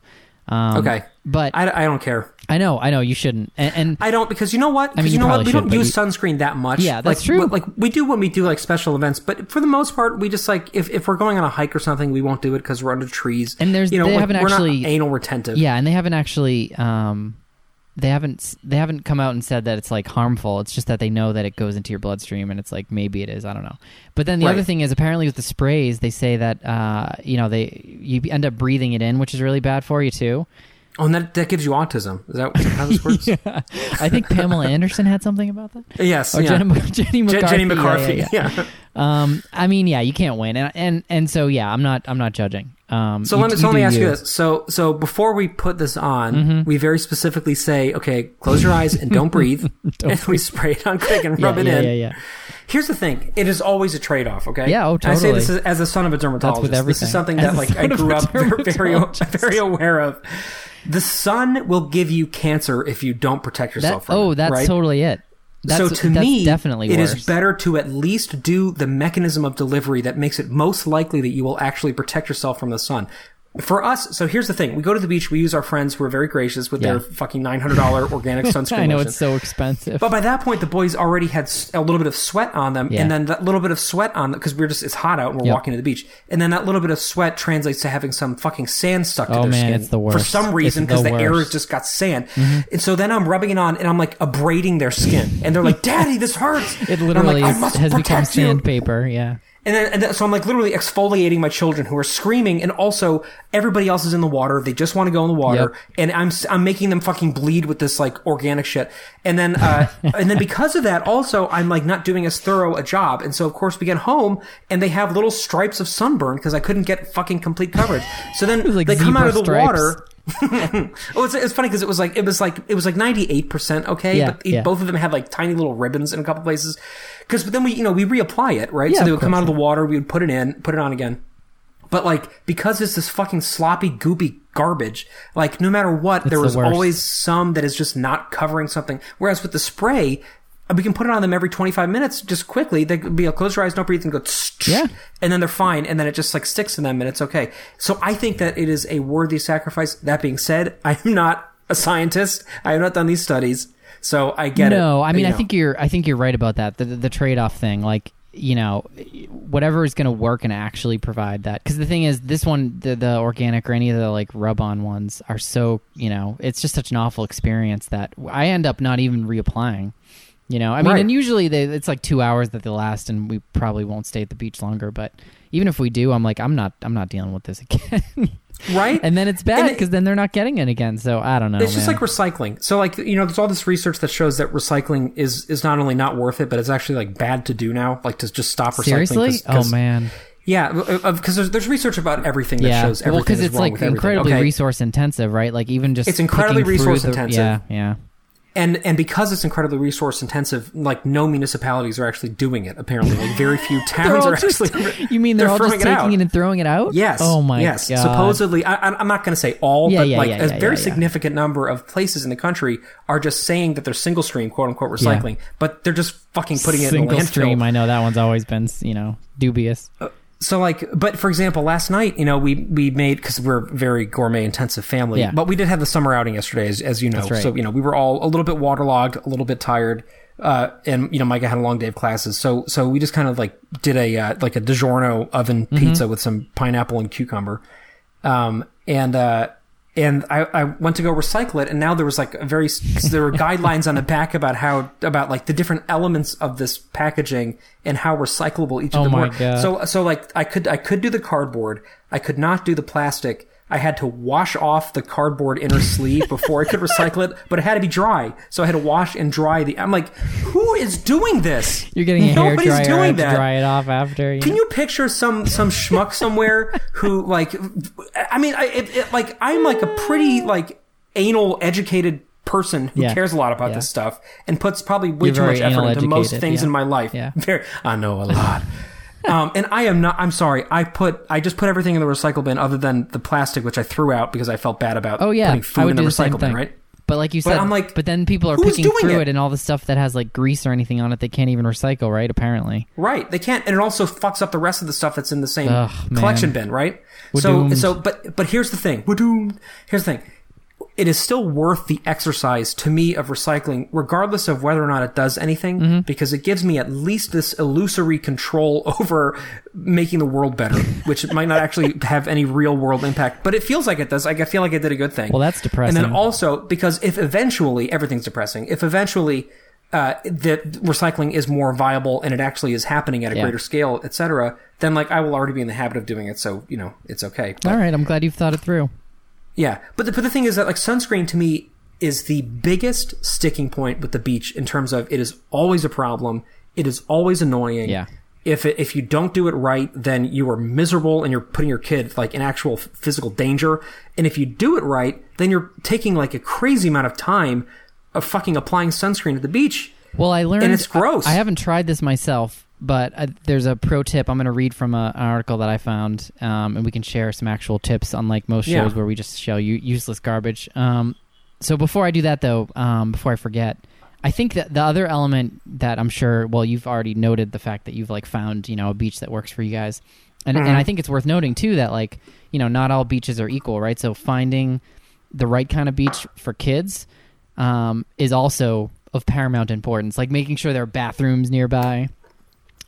Um, Okay. but I, I, don't care. I know, I know you shouldn't, and, and I don't because you know what? I mean, Because you you know what? We don't use you- sunscreen that much. Yeah, that's like, true. Like we do when we do like special events, but for the most part, we just like if, if we're going on a hike or something, we won't do it because we're under trees. And there's- you know they like, haven't actually- anal retentive. yeah, and they haven't actually. Um, they haven't they haven't come out and said that it's like harmful. It's just that they know that it goes into your bloodstream, and it's like maybe it is. I don't know. But then the Right. other thing is apparently with the sprays, they say that uh, you know they you end up breathing it in, which is really bad for you too. Oh, and that that gives you autism. Is that how this works? I think Pamela Anderson had something about that. Yes. Or yeah. Jenny, Jenny McCarthy. Jenny Yeah, McCarthy. yeah, yeah. Um, I mean, yeah, you can't win, and and and so yeah, I'm not I'm not judging. Um, So you- let me, so let me ask you you. this. So so before we put this on, Mm-hmm. we very specifically say, okay, close your eyes and don't breathe. and we spray it on quick and Yeah, rub it yeah, in. yeah, yeah. Here's the thing: it is always a trade-off. Okay. Yeah, oh, And I say this totally. as, a son of a dermatologist. this is something As that like I grew up very very, aware of. The sun will give you cancer if you don't protect That, yourself from oh, it. that's right? totally it. That's, so to me, definitely it is worse. better to at least do the mechanism of delivery that makes it most likely that you will actually protect yourself from the sun. For us, so here's the thing: we go to the beach, we use our friends who are very gracious with Yeah. their fucking nine hundred dollar organic sunscreen. I know lotion. it's so expensive. But by that point, the boys already had a little bit of sweat on them, Yeah. and then that little bit of sweat on because we're just it's hot out and we're Yep. walking to the beach, and then that little bit of sweat translates to having some fucking sand stuck to Oh, their man, skin it's the for some reason It's the because the, air. Mm-hmm. has just got sand, and so then I'm rubbing it on and I'm like abrading their skin, and they're like, "Daddy, this hurts." it literally like, has become you." sandpaper. Yeah. And then, and then, so I'm like literally exfoliating my children who are screaming, and also everybody else is in the water. They just want to go in the water, Yep. and I'm I'm making them fucking bleed with this like organic shit. And then, uh, and then because of that, also I'm like not doing as thorough a job. And so of course we get home, and they have little stripes of sunburn because I couldn't get fucking complete coverage. So then like they come out of the stripes. water. oh, it's, it's funny because it was like it was like it was like ninety eight percent okay, Yeah, but it- yeah. both of them had like tiny little ribbons in a couple places. Because but then we you know we reapply it right, Yeah, so they would come out of the water, we would put it in, put it on again. But like because it's this fucking sloppy, goopy garbage, like no matter what, there the was always some that is just not covering something. Whereas with the spray, we can put it on them every 25 minutes just quickly. They could be a close your eyes, don't breathe, and go Yeah. and then they're fine, and then it just like sticks to them, and it's okay. So I think that it is a worthy sacrifice. That being said, I am not a scientist. I have not done these studies, so I get it. no, I mean, You I know. think you're. I think you're right about that. The the, the trade off thing, like you know, whatever is going to work and actually provide that. Because the thing is, this one, the the organic or any of the like rub on ones are so you know, it's just such an awful experience that I end up not even reapplying. You know, I mean, Right. and usually they, it's like two hours that they last, and we probably won't stay at the beach longer. But even if we do, I'm like, I'm not, I'm not dealing with this again. right? and then it's bad And it- because then they're not getting it again. So I don't know. It's just like recycling. So like you know, there's all this research that shows that recycling is is not only not worth it, but it's actually like bad to do now. Like to just stop recycling. seriously. 'cause- 'cause- oh man. Yeah, uh, uh, because there's there's research about everything that yeah, shows everything well, because it's like incredibly okay? resource intensive, right? Like even just It's incredibly resource the- intensive. Yeah, yeah. And and because it's incredibly resource intensive, like no municipalities are actually doing it. Apparently, like very few They're towns are just- actually. you mean they're, all just it taking out. it and throwing it out? Yes. Oh my God. yes. god. Supposedly, I, I'm not going to say all, Yeah, but yeah, like yeah, a very significant number of places in the country are just saying that they're single stream, quote unquote, recycling, but they're just fucking putting it Single in a landfill. stream. I know that one's always been you know dubious. Uh, So like, but for example, last night, you know, we we made because we're a very gourmet intensive family, Yeah. but we did have the summer outing yesterday, as, as you know. right. So you know, we were all a little bit waterlogged, a little bit tired, uh, and you know, Micah had a long day of classes, so so we just kind of like did a uh, like a DiGiorno oven Mm-hmm. pizza with some pineapple and cucumber, um, and uh, and I, I went to go recycle it, and now there was like a very there were guidelines on the back about how about like the different elements of this packaging and how recyclable each of Oh them my were. God. So so like I could I could do the cardboard, I could not do the plastic. I had to wash off the cardboard inner sleeve before I could recycle it, but it had to be dry. So I had to wash and dry the. I'm like, who is doing this? You're getting a hair Nobody's dryer doing to that. dry it off after. You Can know? you picture some some schmuck somewhere who like? I mean, I it, it, like I'm like a pretty like anal educated person who Yeah. cares a lot about Yeah. this stuff and puts probably way You're too much effort into most things yeah. in my life. Yeah. Very, I know a lot. Um, and I am not. I'm sorry. I put. I just put everything in the recycle bin, other than the plastic, which I threw out because I felt bad about Oh, yeah. putting food I would in the do the same recycle bin. thing. Right. But like you But said, I'm like, but then people are picking through it? it? and all the stuff that has like grease or anything on it, they can't even recycle, right? Apparently. Right. They can't, and it also fucks up the rest of the stuff that's in the same Ugh, man. collection bin, right? We're so, doomed. so, but, but here's the thing. We're doomed. Here's the thing. It is still worth the exercise to me of recycling, regardless of whether or not it does anything, Mm-hmm. because it gives me at least this illusory control over making the world better, which might not actually have any real world impact, but it feels like it does. Like I feel like I did a good thing. Well, that's depressing. And then also because if eventually everything's depressing, if eventually uh, that recycling is more viable and it actually is happening at a Yeah. greater scale, etc., then like I will already be in the habit of doing it. So you know it's okay. But, All right, I'm glad you've thought it through. Yeah, but the, but the thing is that like sunscreen to me is the biggest sticking point with the beach in terms of it is always a problem. It is always annoying. Yeah. If it, if you don't do it right, then you are miserable and you're putting your kid like in actual physical danger. And if you do it right, then you're taking like a crazy amount of time of fucking applying sunscreen at the beach. Well, I learned, And it's gross. I, I haven't tried this myself, but uh, there's a pro tip. I'm going to read from a, an article that I found, um, and we can share some actual tips. Unlike most Yeah. shows where we just show you useless garbage. Um, so before I do that, though, um, before I forget, I think that the other element that I'm sure, well, you've already noted the fact that you've like found, you know, a beach that works for you guys, and and I think it's worth noting too that like, you know, not all beaches are equal, right? So finding the right kind of beach for kids um, is also of paramount importance. Like making sure there are bathrooms nearby,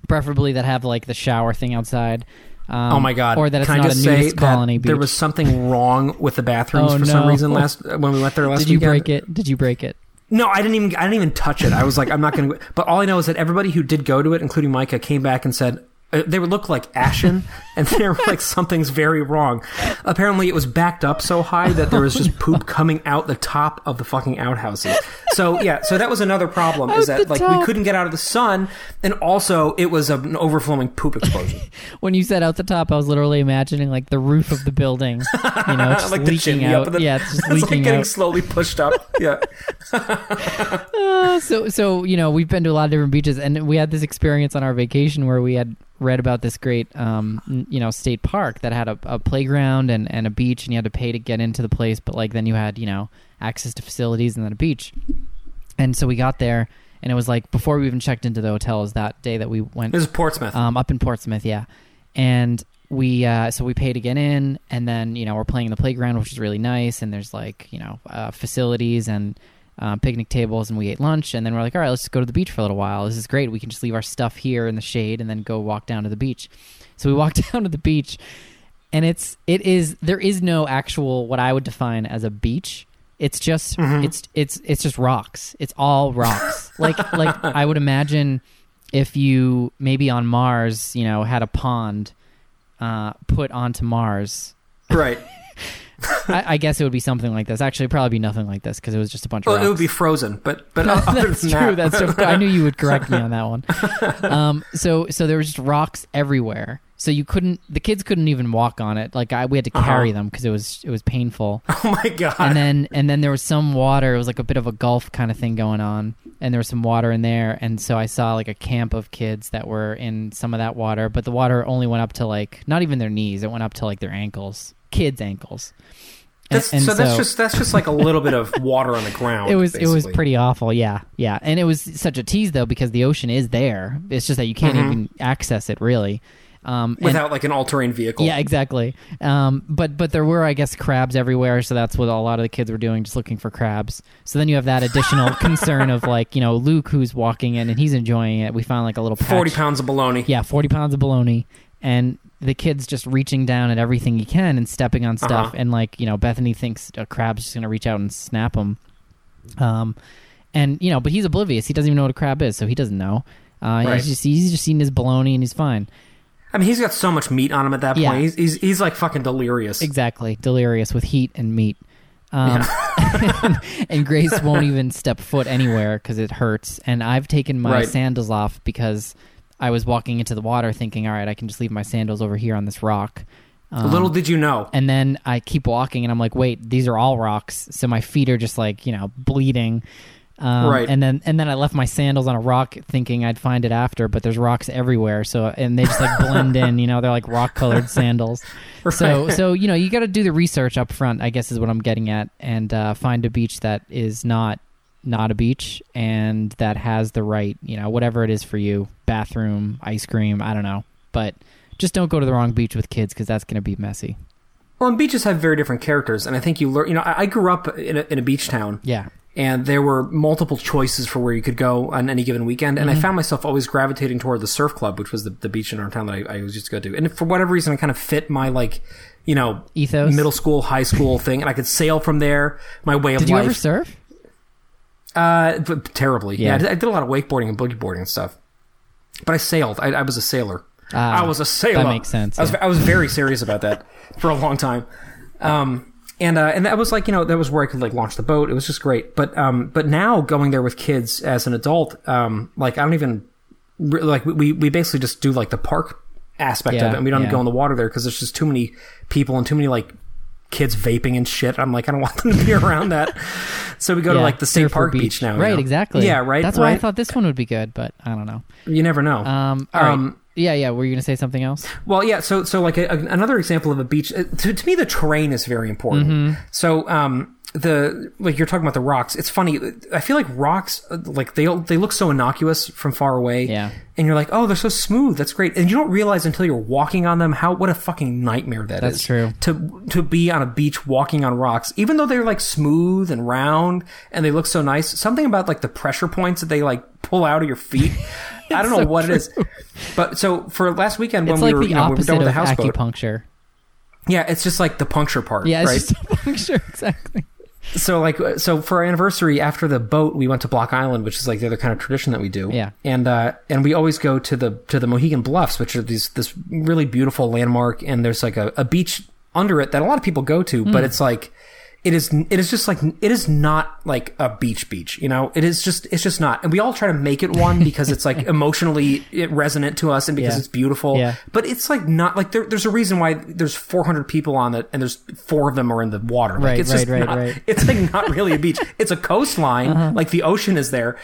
preferably that have like the shower thing outside. Um, oh my god! Or that it's Can not I just a nudist colony beach. there was something wrong with the bathrooms Oh, for some reason last when we went there last Did you weekend? break it? Did you break it? No, I didn't even. I didn't even touch it. I was like, I'm not going to. But all I know is that everybody who did go to it, including Micah, came back and said uh, they would look like ashen, and they were like something's very wrong. Apparently, it was backed up so high that there was just poop coming out the top of the fucking outhouses. So yeah, so that was another problem is that like we couldn't get out of the sun, and also it was an overflowing poop explosion. When you said out the top, I was literally imagining like the roof of the building, you know, just like leaking out. The, yeah, it's just it's like getting out. slowly pushed up. Yeah. Uh, so so you know we've been to a lot of different beaches and we had this experience on our vacation where we had read about this great um you know state park that had a, a playground and, and a beach and you had to pay to get into the place but like then you had you know access to facilities and then a beach and so we got there and it was like before we even checked into the hotels that day that we went This is Portsmouth. um, up in Portsmouth, yeah. And we uh, so we pay to get in, and then you know we're playing in the playground, which is really nice. And there's like you know uh, facilities and uh, picnic tables, and we ate lunch. And then we're like, all right, let's just go to the beach for a little while. This is great. We can just leave our stuff here in the shade, and then go walk down to the beach. So we walked down to the beach, and it's it is there is no actual what I would define as a beach. It's just it's it's it's just rocks. It's all rocks. like like I would imagine if you maybe on Mars, you know, had a pond uh, put onto Mars. right. I, I guess it would be something like this. Actually, it'd probably be nothing like this because it was just a bunch of. Well, rocks. it would be frozen, but but other that's true. that- That's true. I knew you would correct me on that one. Um, so so there was just rocks everywhere. So you couldn't. The kids couldn't even walk on it. Like I, we had to carry Uh-huh. them because it was it was painful. Oh my god! and then and then there was some water. It was like a bit of a gulf kind of thing going on, and there was some water in there. And so I saw like a camp of kids that were in some of that water, but the water only went up to like not even their knees. It went up to like their ankles, kids' ankles. And- That's, and so, that's just that's just like a little bit of water on the ground. it was it was pretty awful. Yeah, yeah, and it was such a tease though because the ocean is there. It's just that you can't even access it really. Um, and- without like an all-terrain vehicle. yeah, exactly. Um, but but there were, I guess, crabs everywhere, so that's what a lot of the kids were doing, just looking for crabs. So then you have that additional concern of like, you know, Luke who's walking in and he's enjoying it. We found like a little patch. forty pounds of bologna. Yeah, forty pounds of bologna, and the kids just reaching down at everything he can and stepping on stuff. Uh-huh. And like, you know, Bethany thinks a crab's just gonna reach out and snap him. Um, and you know, but he's oblivious. He doesn't even know what a crab is, so he doesn't know. Uh, Right. He's just he's just eating his baloney and he's fine. I mean, he's got so much meat on him at that point. Yeah. He's, he's he's like fucking delirious. Exactly, delirious with heat and meat. Um, and Grace won't even step foot anywhere because it hurts. And I've taken my Right. sandals off because I was walking into the water thinking, all right, I can just leave my sandals over here on this rock. Um, Little did you know. and then I keep walking and I'm like, wait, these are all rocks. So my feet are just like, you know, bleeding. Um, Right. And then and then I left my sandals on a rock, thinking I'd find it after, but there's rocks everywhere. So and they just like blend in. You know, they're like rock colored sandals. So so you know you got to do the research up front. I guess is what I'm getting at, and uh, find a beach that is not not a beach and that has the right you know whatever it is for you bathroom ice cream i don't know but just don't go to the wrong beach with kids because that's going to be messy Well, and beaches have very different characters, and I think you learn. You know, I, I grew up in a, in a beach town, yeah and there were multiple choices for where you could go on any given weekend. And Mm-hmm. I found myself always gravitating toward the surf club, which was the, the beach in our town that I, I always used to go to. And for whatever reason, it kind of fit my like, you know, Ethos? middle school, high school thing, and I could sail from there. My way of did you life. ever surf Uh, terribly. Yeah, Yeah. I, did, a lot of wakeboarding and boogie boarding and stuff. But I sailed. I, I was a sailor. Ah, I was a sailor. that makes sense, I was, yeah. I was very serious about that for a long time. Um, and uh, and that was like you know that was where I could like launch the boat. It was just great. But um, but now going there with kids as an adult, um, like I don't even like we we basically just do like the park aspect of it, and we don't yeah. go in the water there because there's just too many people and too many like kids vaping and shit. I'm like I don't want them to be around that. So we go to like the state park beach, now. you right know? exactly Yeah, right. that's why i thought this one would be good but i don't know You never know. um all right. Um, yeah yeah were you gonna say something else well, yeah. So, so like a, a- another example of a beach. uh, To, to me, the terrain is very important. Mm-hmm. So, um, the like you're talking about the rocks. It's funny. I feel like rocks, like they they look so innocuous from far away. Yeah. And you're like, oh, they're so smooth. That's great. And you don't realize until you're walking on them how what a fucking nightmare that is. That's true. To to be on a beach walking on rocks, even though they're like smooth and round and they look so nice. Something about like the pressure points that they like pull out of your feet. I don't know so what it is. But so for last weekend when it's we like were, the you know, we were done with the houseboat. acupuncture Yeah, it's just like the puncture part. yeah it's right. just acupuncture exactly so like so for our anniversary after the boat, we went to Block Island, which is like the other kind of tradition that we do. Yeah. and uh, and we always go to the to the Mohegan Bluffs, which are these this really beautiful landmark, and there's like a, a beach under it that a lot of people go to, Hmm. but it's like. It is. It is just like it is not like a beach beach. You know, it is just. It's just not. And we all try to make it one because it's like emotionally resonant to us and because Yeah. it's beautiful. Yeah. But it's like not like there, there's a reason why there's 400 people on it and there's four of them are in the water. Like, Right, it's right, just right, not, right. It's like not really a beach. It's a coastline, Uh-huh. like the ocean is there,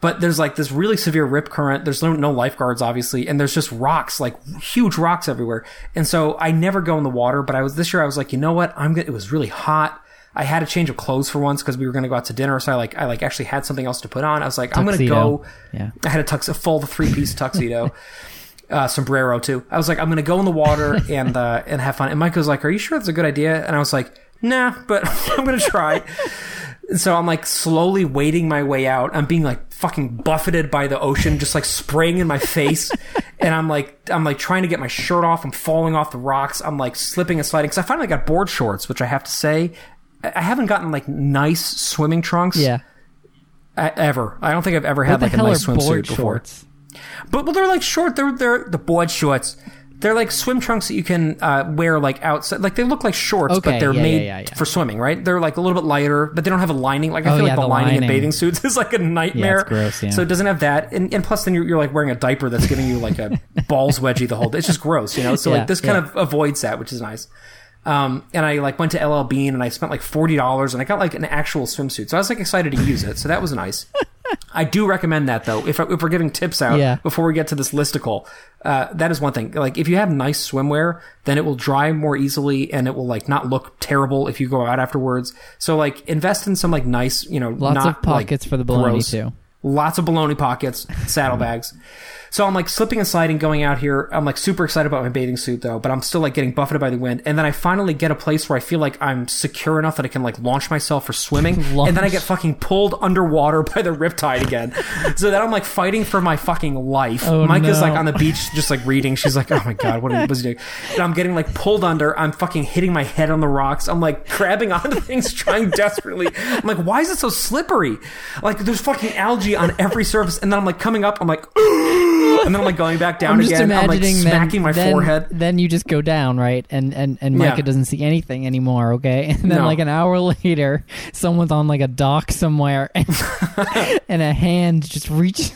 but there's like this really severe rip current. There's no, no lifeguards, obviously, and there's just rocks, like huge rocks everywhere. And so I never go in the water, but I was this year. I was like, you know what? I'm. Gonna, it was really hot. I had a change of clothes for once because we were going to go out to dinner. So I like I like actually had something else to put on. I was like, I'm going to go. Yeah. I had a tux, a full three piece tuxedo. Uh, sombrero too. I was like, I'm gonna go in the water and uh, and have fun. And Micah was like, Are you sure that's a good idea? And I was like, Nah, but I'm gonna try. And so I'm like slowly wading my way out. I'm being like fucking buffeted by the ocean, just like spraying in my face. and I'm like, I'm like trying to get my shirt off. I'm falling off the rocks. I'm like slipping and sliding. Cause I finally got board shorts, which I have to say, I haven't gotten like nice swimming trunks yeah ever. I don't think I've ever had like a nice swimsuit before. But well, they're like short. They're they're the board shorts. They're like swim trunks that you can uh, wear like outside. Like they look like shorts, Okay, but they're yeah, made yeah, yeah, for swimming, right? They're like a little bit lighter, but they don't have a lining. Like I Oh, feel like the, the lining, in bathing suits is like a nightmare. gross. So it doesn't have that, and, and plus then you're, you're like wearing a diaper that's giving you like a balls wedgie the whole day. It's just gross, you know. So like this kind of avoids that, which is nice. Um, and I like went to LL Bean and I spent like forty dollars and I got like an actual swimsuit. So I was like excited to use it. So that was nice. I do recommend that though. If, if we're giving tips out Yeah. before we get to this listicle, uh, that is one thing. Like if you have nice swimwear, then it will dry more easily and it will like not look terrible if you go out afterwards. So like invest in some like nice, you know, lots not, of pockets like, for the baloney gross- too Lots of baloney pockets, saddlebags. So I'm like slipping and sliding going out here. I'm like super excited about my bathing suit though, but I'm still like getting buffeted by the wind. And then I finally get a place where I feel like I'm secure enough that I can like launch myself for swimming. And then I get fucking pulled underwater by the riptide again. so then I'm like fighting for my fucking life. Oh, Micah is no. like on the beach just like reading. She's like, oh my God, what was he doing? And I'm getting like pulled under. I'm fucking hitting my head on the rocks. I'm like grabbing onto things, trying desperately. I'm like, why is it so slippery? Like there's fucking algae on every surface. And then I'm like coming up. I'm like, and then I'm like going back down I'm just again. I'm like smacking then, my then, forehead. Then you just go down, right? And and and Yeah. Doesn't see anything anymore. Okay, and then No. like an hour later, someone's on like a dock somewhere, and, and a hand just reaches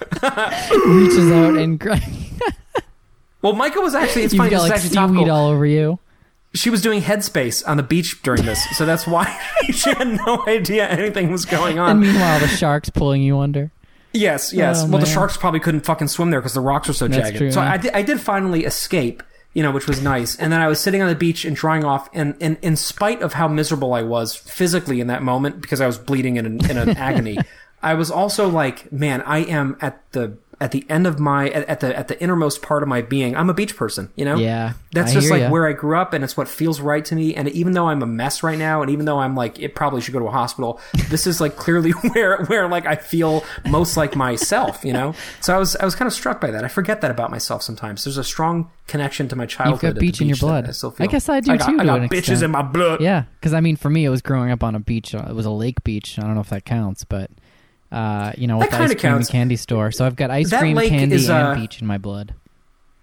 reaches out and Well, Micah was actually. It's you've funny. got like actually seaweed topical. all over you. She was doing headspace on the beach during this, so that's why she had no idea anything was going on. And meanwhile, the shark's pulling you under. Yes, yes. Oh, well, the sharks probably couldn't fucking swim there because the rocks are so That's jagged. true, so. I, did, I did finally escape, you know, which was nice. And then I was sitting on the beach and drying off, and, and in spite of how miserable I was physically in that moment because I was bleeding in an, in an agony, I was also like, man, I am at the at the end of my at, at the at the innermost part of my being. I'm a beach person, you know. Yeah, That's I just like ya. where I grew up, and it's what feels right to me. And even though I'm a mess right now, and even though I'm like, it probably should go to a hospital, this is like clearly where where like I feel most like myself, you know. So I was I was kind of struck by that. I forget that about myself sometimes. There's a strong connection to my childhood. and beach the in your blood. I, still feel. I guess I do got, too, I got an bitches extent. in my blood. Yeah, because I mean, for me, it was growing up on a beach. It was a lake beach. I don't know if that counts, but uh, you know, with That the ice cream counts. and candy store. So I've got ice That cream, candy, is, and uh, beach in my blood.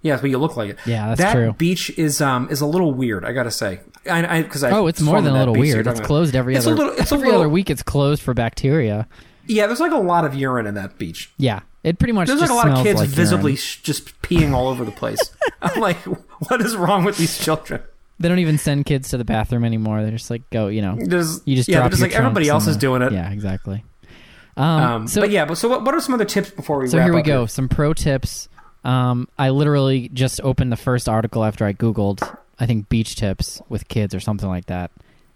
Yeah, but you look like it. Yeah, that's that true. beach is um is a little weird. I gotta say. I because I, Oh, it's more than a little weird. It's about. closed every It's a other little- it's every little- other week. It's closed for bacteria. Yeah, there's like a lot of urine in that beach. Yeah, it pretty much There's like a lot of kids like visibly sh- just peeing all over the place. I'm like, what is wrong with these children? They don't even send kids to the bathroom anymore. They're just like, go, you know, There's, you just yeah, just like everybody else is the- doing it. Yeah, exactly. Um, Um, so but yeah, but so what, what are some other tips before we So here we go. Some pro tips. Um, I literally just opened the first article after I googled, I think beach tips with kids or something like that,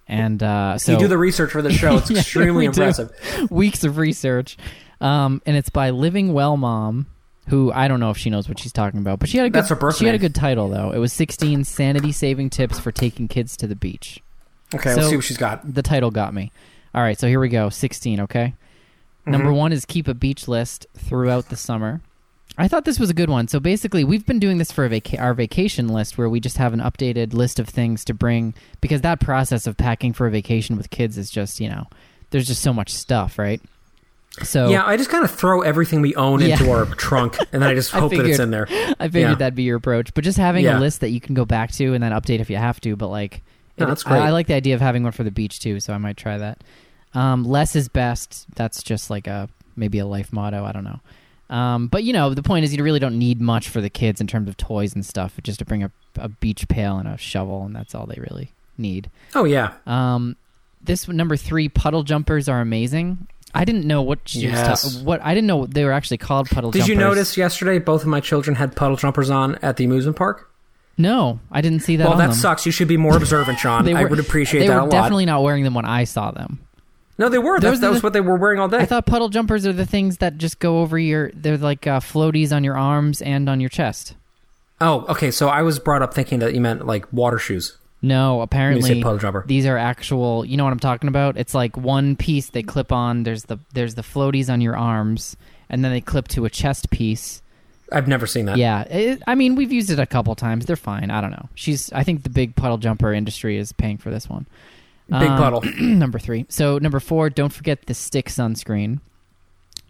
and uh, so you do the research for the show. It's Yeah, extremely do. impressive. weeks of research, um, and it's by Living Well Mom, who I don't know if she knows what she's talking about, but she had a good, That's her birth she had a good title though. It was 16 sanity saving tips for taking kids to the beach. Okay, So- let's see what she's got. The title got me. All right, so here we go. 16, okay? Mm-hmm. Number one is keep a beach list throughout the summer. I thought this was a good one. So basically, we've been doing this for our vacation list where we just have an updated list of things to bring because that process of packing for a vacation with kids is just, you know, there's just so much stuff, right? So Yeah, I just kind of throw everything we own Yeah. into our trunk, and then I just I hope that it's figured. in there. I figured Yeah. that'd be your approach. But just having Yeah. a list that you can go back to and then update if you have to. But like, No, it- that's great. I, I like the idea of having one for the beach too, so I might try that. Um, less is best. That's just like a maybe a life motto. I don't know. Um, but you know, the point is, you really don't need much for the kids in terms of toys and stuff. Just to bring a, a beach pail and a shovel, and that's all they really need. Oh yeah, Um, this number three, puddle jumpers are amazing. I didn't know what she was Yes. ta- what I didn't know they were actually called puddle jumpers. Did jumpers. you notice yesterday both of my children had puddle jumpers on at the amusement park? No, I didn't see that. well, that them. sucks. You should be more observant, Sean. They I would appreciate that were a lot. They were definitely not wearing them when I saw them. No, they were. That, that was what they were wearing all day. I thought puddle jumpers are the things that just go over your. They're like uh, floaties on your arms and on your chest. oh, okay. So I was brought up thinking that you meant like water shoes. No, apparently puddle jumper. these are actual. You know what I'm talking about? It's like one piece they clip on. There's the there's the floaties on your arms, and then they clip to a chest piece. I've never seen that. Yeah, it, I mean we've used it a couple times. They're fine. I don't know. She's. I think the big puddle jumper industry is paying for this one. Big Um, puddle. number three. So number four, don't forget the stick sunscreen.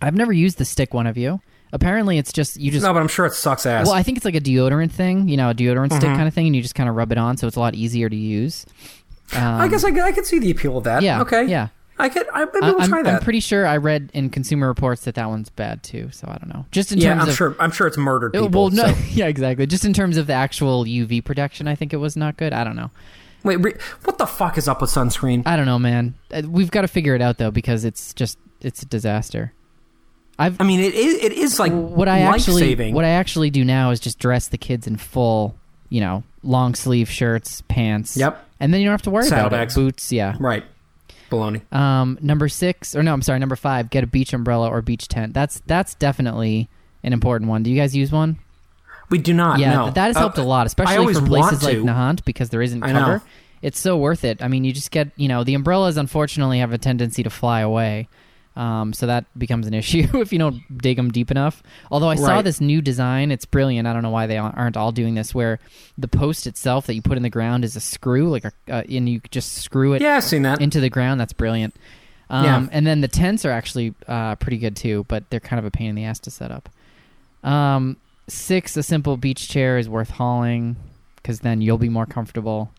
I've never used the stick one of you. Apparently, it's just you just. No, but I'm sure it sucks ass. well, I think it's like a deodorant thing, you know, a deodorant stick Mhm. kind of thing, and you just kind of rub it on, so it's a lot easier to use. Um, I guess I, could- I could see the appeal of that. yeah, Okay. yeah. I could. I, maybe we'll I'm, try that. I'm pretty sure I read in Consumer Reports that that one's bad too. So I don't know. Just in yeah, terms I'm of sure. I'm sure it's murdered Uh, people. well, no, so- yeah, exactly. Just in terms of the actual UV protection, I think it was not good. I don't know. Wait, re- what the fuck is up with sunscreen? I don't know, man. Uh, We've got to figure it out though because it's just it's a disaster. I've I mean, it is. It is like what I actually life-saving. what I actually do now is just dress the kids in full, you know, long sleeve shirts, pants. Yep. And then you don't have to worry about Saddlebags. it. Boots, yeah. Right. Baloney. Um, number six, or no, I'm sorry, number five. Get a beach umbrella or beach tent. That's that's definitely an important one. Do you guys use one? We do not. yeah, no. that has Uh, helped a lot, especially for places like. Nahant because there isn't cover. It's so worth it. I mean, you just get you know the umbrellas unfortunately have a tendency to fly away. Um, so that becomes an issue if you don't dig them deep enough. Although I saw this new design, it's brilliant. I don't know why they aren't all doing this, where the post itself that you put in the ground is a screw, like a, uh, and you just screw it Yeah, I've seen that. into the ground. That's brilliant. Um, Yeah. And then the tents are actually uh, pretty good too, but they're kind of a pain in the ass to set up. Um, six, a simple beach chair is worth hauling because then you'll be more comfortable.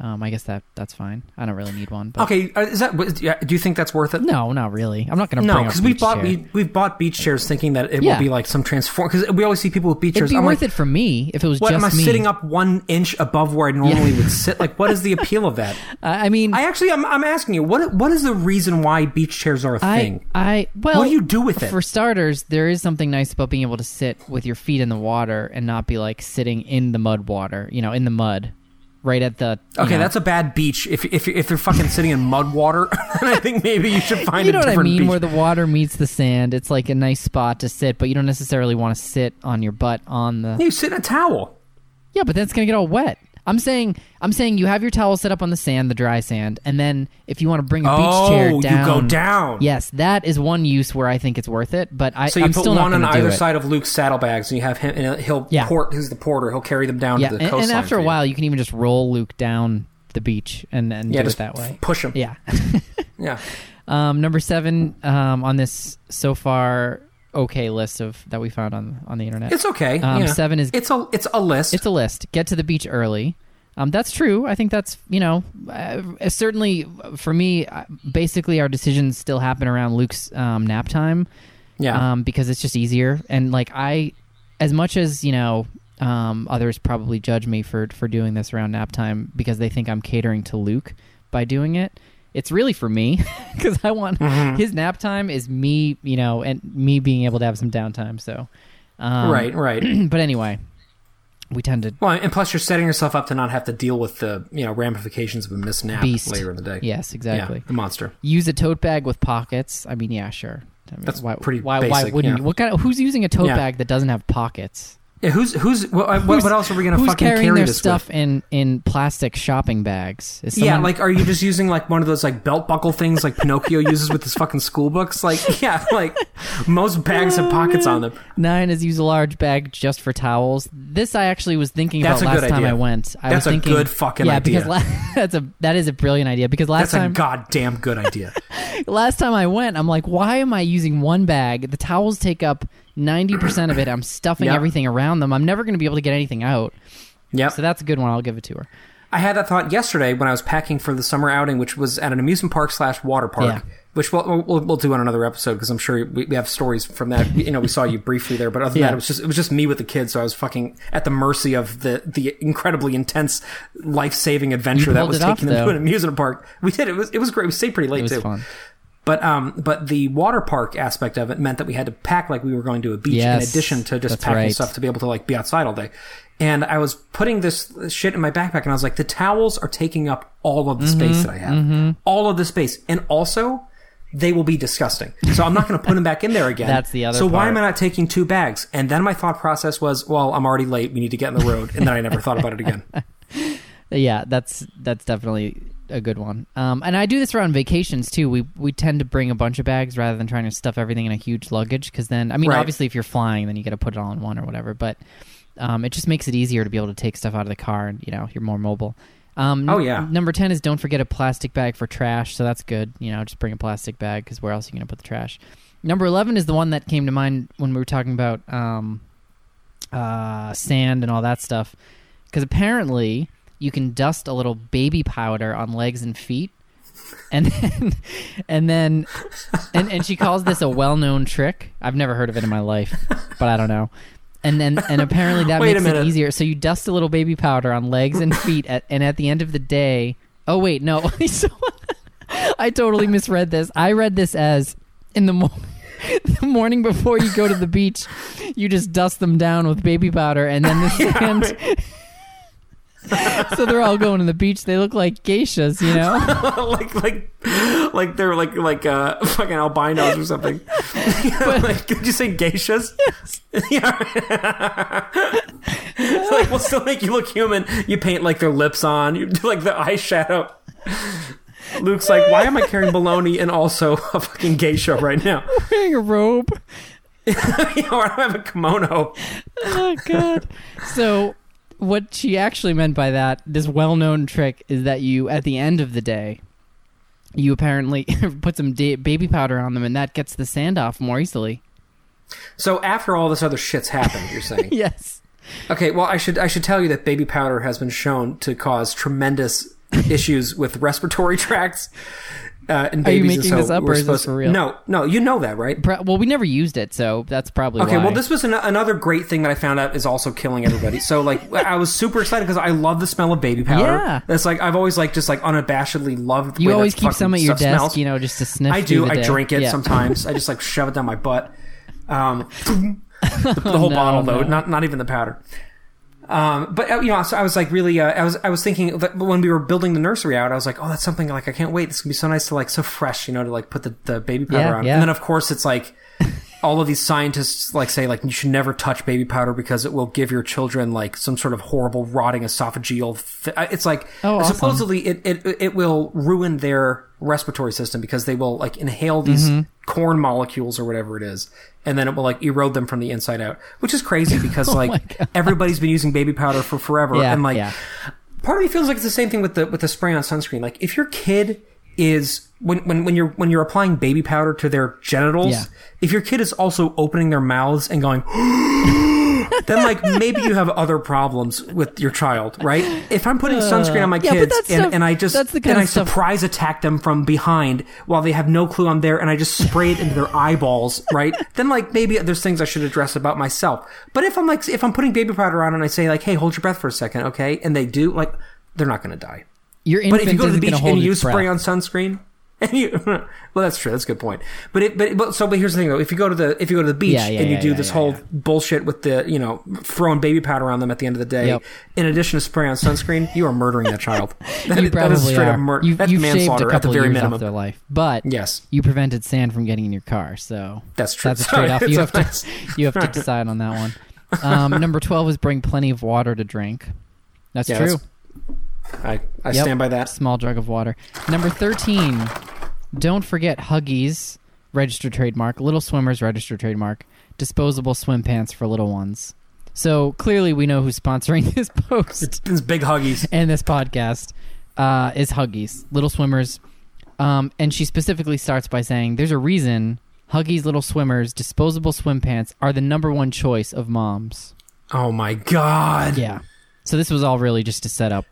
Um, I guess that that's fine. I don't really need one. But Okay, uh, is that? Do you think that's worth it? No, not really. I'm not going to No, because we bought we, we've bought beach chairs thinking that it Yeah. will be like some transform. Because we always see people with beach It'd chairs. be I'm worth like, it for me if it was what am I me. sitting up one inch above where I normally would sit? Like, what is the appeal of that? I I mean, I actually, I'm, I'm asking you, what what is the reason why beach chairs are a I, thing? I well, What do you do with it? For starters, there is something nice about being able to sit with your feet in the water and not be like sitting in the mud water, you know, in the mud, right at the. Okay, know- that's a bad beach. If if you're, if you're fucking sitting in mud water, I think maybe you should find You a know what I mean, beach. where the water meets the sand. It's like a nice spot to sit, but you don't necessarily want to sit on your butt on the. you sit in a towel. Yeah, but then it's gonna get all wet. I'm saying, I'm saying, you have your towel set up on the sand, the dry sand, and then if you want to bring a beach Oh, chair down, you go down. Yes, that is one use where I think it's worth it. But I, So you I'm put still one on either side of Luke's saddlebags, and you have him. And he'll Yeah. port. Who's the porter? He'll carry them down Yeah, to the and, coastline. and after a while, you can even just roll Luke down the beach and and yeah, do it that way. push him. Yeah. yeah. um, number seven um, on this so far okay list of that we found on on the internet. It's okay. Um, yeah. seven is- it's a it's a list. It's a list. Get to the beach early. Um, that's true. I think that's you know uh, certainly for me. uh, Basically, our decisions still happen around Luke's um, nap time. yeah. um, because it's just easier. And like I, as much as you know, um, others probably judge me for for doing this around nap time because they think I'm catering to Luke by doing it. It's really for me because I want Mm-hmm. his nap time is me, you know, and me being able to have some downtime. So, um, right. Right. But anyway, we tend to Well, and plus you're setting yourself up to not have to deal with the you know ramifications of a missed nap beast later in the day. Yes, exactly. Yeah, the monster. Use a tote bag with pockets. I mean, yeah, sure. I mean, That's why, pretty Why, why wouldn't yeah. you? What kind of? Who's using a tote Yeah. bag that doesn't have pockets? Yeah, who's who's what, Who's- what else are we gonna fucking carrying carry their this stuff with? in in plastic shopping bags? Is Yeah, like are you just using like one of those like belt buckle things like Pinocchio uses with his fucking school books? Like yeah, like most bags have pockets on them. nine is use a large bag just for towels. This I actually was thinking That's about a last time idea. I went. I That's was a thinking, good fucking yeah, idea. because la- that's a that is a brilliant idea. Because last That's a time goddamn good idea. last time I went, I'm like, why am I using one bag? The towels take up ninety percent of it. I'm stuffing Yep. everything around them. I'm never going to be able to get anything out. Yep. So that's a good one. I'll give it to her. I had that thought yesterday when I was packing for the summer outing, which was at an amusement park slash water park, Yeah. which we'll, we'll we'll do on another episode because I'm sure we, we have stories from that. You know, we saw you briefly there, but other than Yeah. that, it was just it was just me with the kids, so I was fucking at the mercy of the the incredibly intense life saving adventure that was it off, taking them though. to an amusement park. We did it was it was great. We stayed pretty late It was too. fun. But um, but the water park aspect of it meant that we had to pack like we were going to a beach Yes, in addition to just packing right. stuff to be able to like be outside all day. And I was putting this shit in my backpack, and I was like, the towels are taking up all of the Mm-hmm, space that I have, all of the space, and also they will be disgusting. So I'm not going to put them back in there again. That's the other So why am I not taking two bags? And then my thought process was, well, I'm already late. We need to get in the road. And then I never thought about it again. Yeah, that's that's definitely a good one. Um, and I do this around vacations too. We we tend to bring a bunch of bags rather than trying to stuff everything in a huge luggage. Because then, I mean, Right. obviously, if you're flying, then you got to put it all in one or whatever. But um, it just makes it easier to be able to take stuff out of the car, and you know, you're more mobile. Um, Oh, n- yeah. Number ten is don't forget a plastic bag for trash. So that's good. You know, just bring a plastic bag because where else are you going to put the trash? Number eleven is the one that came to mind when we were talking about um, uh, sand and all that stuff. Because apparently you can dust a little baby powder on legs and feet, and then and then and, and she calls this a well-known trick. I've never heard of it in my life, but I don't know. And then and apparently that makes it easier. So you dust a little baby powder on legs and feet, at, and at the end of the day, oh wait, no, So- I totally misread this. I read this as in the morning. The morning before you go to the beach, you just dust them down with baby powder, and then the sand. so they're all going to the beach. They look like geishas, you know. like like like they're like like uh fucking albinos or something. like, did you say geishas? yeah. It's like we'll still make you look human. You paint like their lips on. You do like the eyeshadow. Luke's like, why am I carrying baloney and also a fucking geisha right now? Wearing a robe. you know, I don't have a kimono. Oh god. So what she actually meant by that, this well-known trick, is that you, at the end of the day, you apparently put some da- baby powder on them, and that gets the sand off more easily. So after all this other shit's happened, you're saying? Yes. Okay, well, I should I should tell you that baby powder has been shown to cause tremendous issues with respiratory tracts. Uh, and Are you making so this up, or is this for real? No, no, you know that, right? Well, we never used it, so that's probably Okay, why. well, this was an- another great thing that I found out is also killing everybody. So, like, I was super excited because I love the smell of baby powder. Yeah. It's like I've always like just like unabashedly loved. The you way always keep some at your desk, smells. you know, just to sniff. I do. I day. drink it Yeah. sometimes. I just like shove it down my butt. Um, the, the whole no, bottle though, no. not not even the powder. Um, but uh, you know, so I was like really, uh, I was I was thinking that when we were building the nursery out, I was like, oh, that's something like I can't wait. This can be so nice to like so fresh, you know, to like put the, the baby powder Yeah, on. yeah. And then of course it's like all of these scientists like say like you should never touch baby powder because it will give your children like some sort of horrible rotting esophageal. Th- it's like Oh, awesome. supposedly it, it it will ruin their respiratory system because they will like inhale these Mm-hmm. corn molecules or whatever it is, and then it will like erode them from the inside out, which is crazy because like Oh my everybody's been using baby powder for forever, Yeah, and like yeah. part of me feels like it's the same thing with the with the spray on sunscreen. Like if your kid is when when when you're when you're applying baby powder to their genitals, Yeah. if your kid is also opening their mouths and going. then like maybe you have other problems with your child, right? If I'm putting sunscreen on my yeah, kids and, stuff- and I just that's the kind and I stuff- surprise attack them from behind while they have no clue I'm there and I just spray it into their eyeballs, right? Then like maybe there's things I should address about myself. But if I'm like if I'm putting baby powder on and I say like, hey, hold your breath for a second, okay? And they do, like they're not gonna die. Your But if you go to the beach and you spray breath. on sunscreen, and you, well, that's true. That's a good point. But it, but, but so, but here's the thing though. If you go to the, if you go to the beach Yeah, yeah, and you yeah, do this whole bullshit with the, you know, throwing baby powder on them at the end of the day, Yep. in addition to spray on sunscreen, you are murdering that child. That, you probably that is straight are. up murder. you, That's you've shaved a manslaughter at the very minimum. off their life, but Yes. you prevented sand from getting in your car. So That's true. That's a straight off. You have to you have to decide on that one. Um, number twelve is bring plenty of water to drink. That's true. that's- I, I Yep. stand by that. Small jug of water. Number 13, don't forget Huggies, registered trademark, Little Swimmers, registered trademark, disposable swim pants for little ones. So clearly we know who's sponsoring this post It's big huggies. and this podcast uh, is Huggies, Little Swimmers. Um, and she specifically starts by saying there's a reason Huggies Little Swimmers disposable swim pants are the number one choice of moms. Oh my god. Yeah. So this was all really just to set up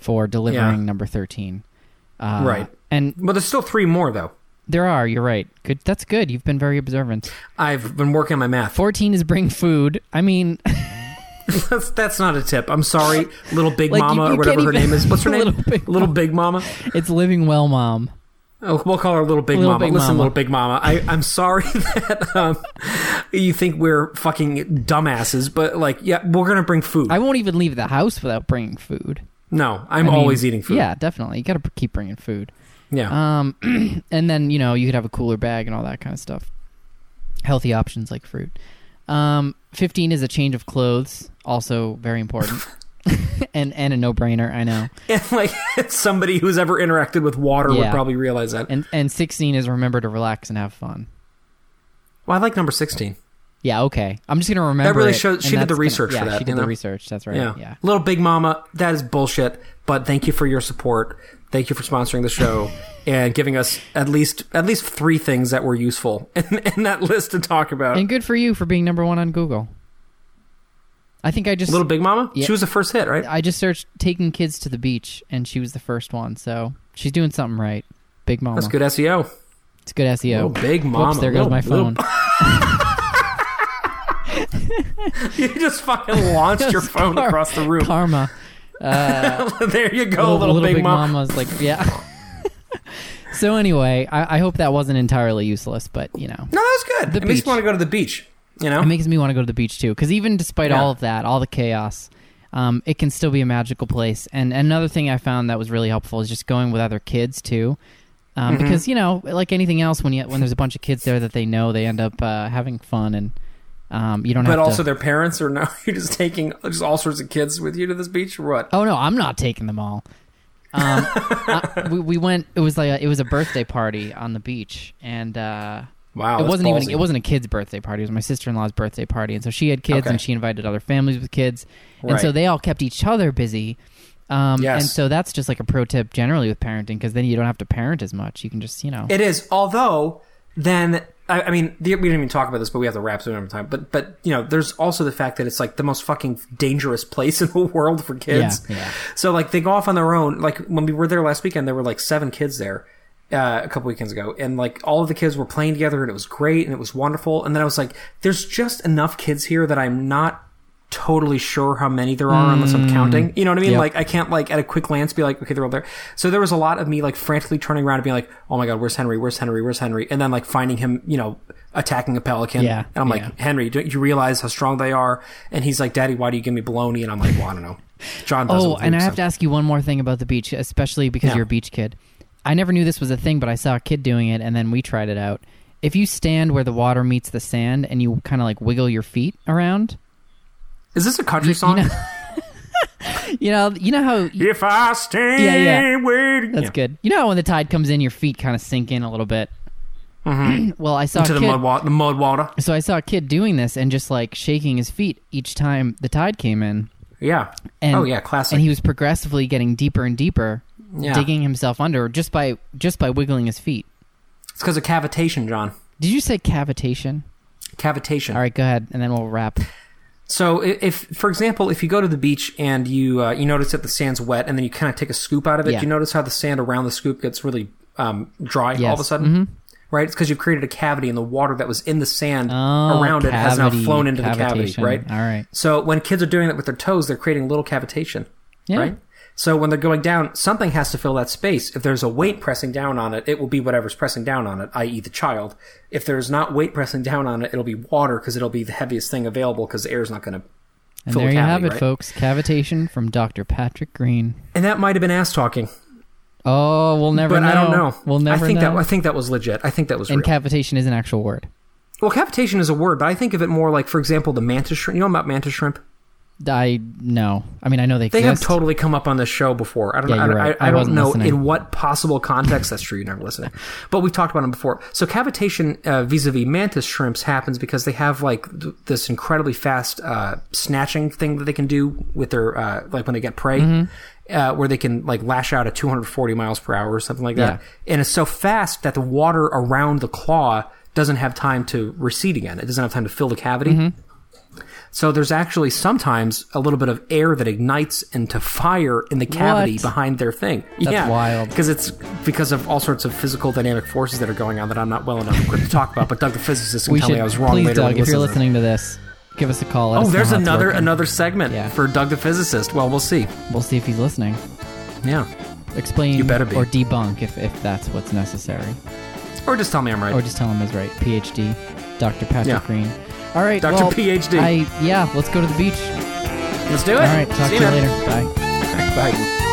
for delivering Yeah. number 13. Uh, Right. And But there's still three more though. there are, you're right. Good. That's good. You've been very observant. I've been working on my math. 14 is bring food. I mean, that's, that's not a tip. I'm sorry, little big Like, you- mama you or whatever can't her even- name is. What's her name? Little Big big mama. it's living well, mom. Oh, we'll call her Little Big Little Mama. Big Listen, Mama. Little Big Mama. I, I'm sorry that um, you think we're fucking dumbasses, but like, yeah, we're gonna bring food. I won't even leave the house without bringing food. no, I'm I mean, always eating food. Yeah, definitely. You got to keep bringing food. Yeah. Um, and then you know you could have a cooler bag and all that kind of stuff. Healthy options like fruit. Um, fifteen is a change of clothes, also very important, and and a no brainer. I know. And like, somebody who's ever interacted with water would probably realize that. And and sixteen is remember to relax and have fun. Well, I like number sixteen. Yeah, okay. I'm just gonna remember. That really it, showed- she did the that's gonna- research yeah, for that, She did you the know? research. That's right. Yeah. Yeah. Little Big Mama, that is bullshit. But thank you for your support. Thank you for sponsoring the show and giving us at least at least three things that were useful in, in that list to talk about. And good for you for being number one on Google. I think I just Little Big Mama, Yeah. she was the first hit, right? I just searched taking kids to the beach, and she was the first one. So she's doing something right. Big mama. That's good SEO. It's good SEO. Little Big Mama. Whoops, there goes Little- my phone. You just fucking launched your phone Car- across the room. Karma. Uh, there you go, little, Big, Mama. Mama's like, yeah. so anyway, I, I hope that wasn't entirely useless, but you know, No, that was good. The it makes me want to go to the beach. You know, it makes me want to go to the beach too. Because even despite Yeah. all of that, all the chaos, um, it can still be a magical place. And another thing I found that was really helpful is just going with other kids too. Um, Mm-hmm. Because you know, like anything else, when you when there's a bunch of kids there that they know, they end up uh, having fun, and um, you don't but also to. their parents, or no, you're just taking just all sorts of kids with you to this beach, or what? Oh no, I'm not taking them all. Um, uh, we, we went. It was like a, it was a birthday party on the beach, and uh, Wow, it wasn't even it wasn't a kid's birthday party. It was my sister in law's birthday party, and so she had kids, Okay. and she invited other families with kids, and so they all kept each other busy. Um, Yes. And so that's just like a pro tip generally with parenting, because then you don't have to parent as much. You can just you know. It is. Although, then I, I mean, the, we didn't even talk about this, but we have to wrap soon over time. But but you know, there's also the fact that it's like the most fucking dangerous place in the world for kids. Yeah, yeah. So like they go off on their own. Like when we were there last weekend, there were like seven kids there. Uh, a couple weekends ago, and like all of the kids were playing together, and it was great, and it was wonderful. And then I was like, "There's just enough kids here that I'm not totally sure how many there are unless I'm mm. counting. You know what I mean? Yep. Like I can't like at a quick glance be like, okay, they're all there. So there was a lot of me like frantically turning around and being like, oh my god, where's Henry? Where's Henry? Where's Henry? And then like finding him, you know, attacking a pelican. Yeah, And I'm like, yeah. Henry, don't you realize how strong they are? And he's like, Daddy, why do you give me baloney? And I'm like, well, I don't know. John. Oh, and I have so- to ask you one more thing about the beach, especially because Yeah. you're a beach kid. I never knew this was a thing, but I saw a kid doing it, and then we tried it out. If you stand where the water meets the sand and you kind of like wiggle your feet around, Is this a country you song? know, you know, you know how if I stay Yeah, yeah. waiting. that's Yeah. good. You know how when the tide comes in, your feet kind of sink in a little bit. well, I saw Mm-hmm. Into a the mud, wa- the mud water. so I saw a kid doing this and just like shaking his feet each time the tide came in. Yeah. And, oh yeah, classic. And he was progressively getting deeper and deeper, Yeah. digging himself under just by just by wiggling his feet. it's because of cavitation, John. Did you say cavitation? Cavitation. All right, go ahead, and then we'll wrap. So if, for example, if you go to the beach and you uh, you notice that the sand's wet, and then you kind of take a scoop out of it, Yeah. you notice how the sand around the scoop gets really um, dry all of a Yes. Mm-hmm. sudden, right? It's because you've created a cavity, and the water that was in the sand Oh, around it has now flown into the cavity, right? All right. So when kids are doing that with their toes, they're creating little cavitation, Yeah. right? So when they're going down, something has to fill that space. If there's a weight pressing down on it, it will be whatever's pressing down on it, i.e. the child. If there's not weight pressing down on it, it'll be water because it'll be the heaviest thing available because the air is not going to And there you cavity, have it, right? folks. Cavitation from Dr. Patrick Green. And that might have been ass talking, Oh, we'll never but know. I don't know. We'll never I think know. that I think that was legit. I think that was and real. cavitation is an actual word. well, cavitation is a word, but I think of it more like, for example, the mantis shrimp. You know about mantis shrimp? I know. I mean, I know they They exist. have totally come up on the show before. I don't Yeah, know. I, right. I, I I don't know listening. in what possible context that's true. You're never listening, but we've talked about them before. So cavitation uh, vis-a-vis mantis shrimps happens because they have like th- this incredibly fast uh, snatching thing that they can do with their uh, like when they get prey. Mm-hmm. Uh, where they can like lash out at 240 miles per hour or something like that, and it's so fast that the water around the claw doesn't have time to recede again. It doesn't have time to fill the cavity. Mm-hmm. So there's actually sometimes a little bit of air that ignites into fire in the cavity What? behind their thing. That's yeah, wild. Because it's because of all sorts of physical dynamic forces that are going on that I'm not well enough equipped to talk about. But Doug the physicist can we tell should me I was wrong please, later. Doug, if you're listening to this, give us a call. Oh, there's another another segment Yeah. for Doug the physicist. Well, we'll see. We'll see if he's listening. Yeah, Explain You better be. or debunk if, if that's what's necessary. or just tell me I'm right. Or just tell him he's right. PhD, Dr. Patrick Yeah. Green. All right, Dr. well, PhD. I yeah, let's go to the beach. Let's do it. All right, talk See to you man. later. Bye. Bye.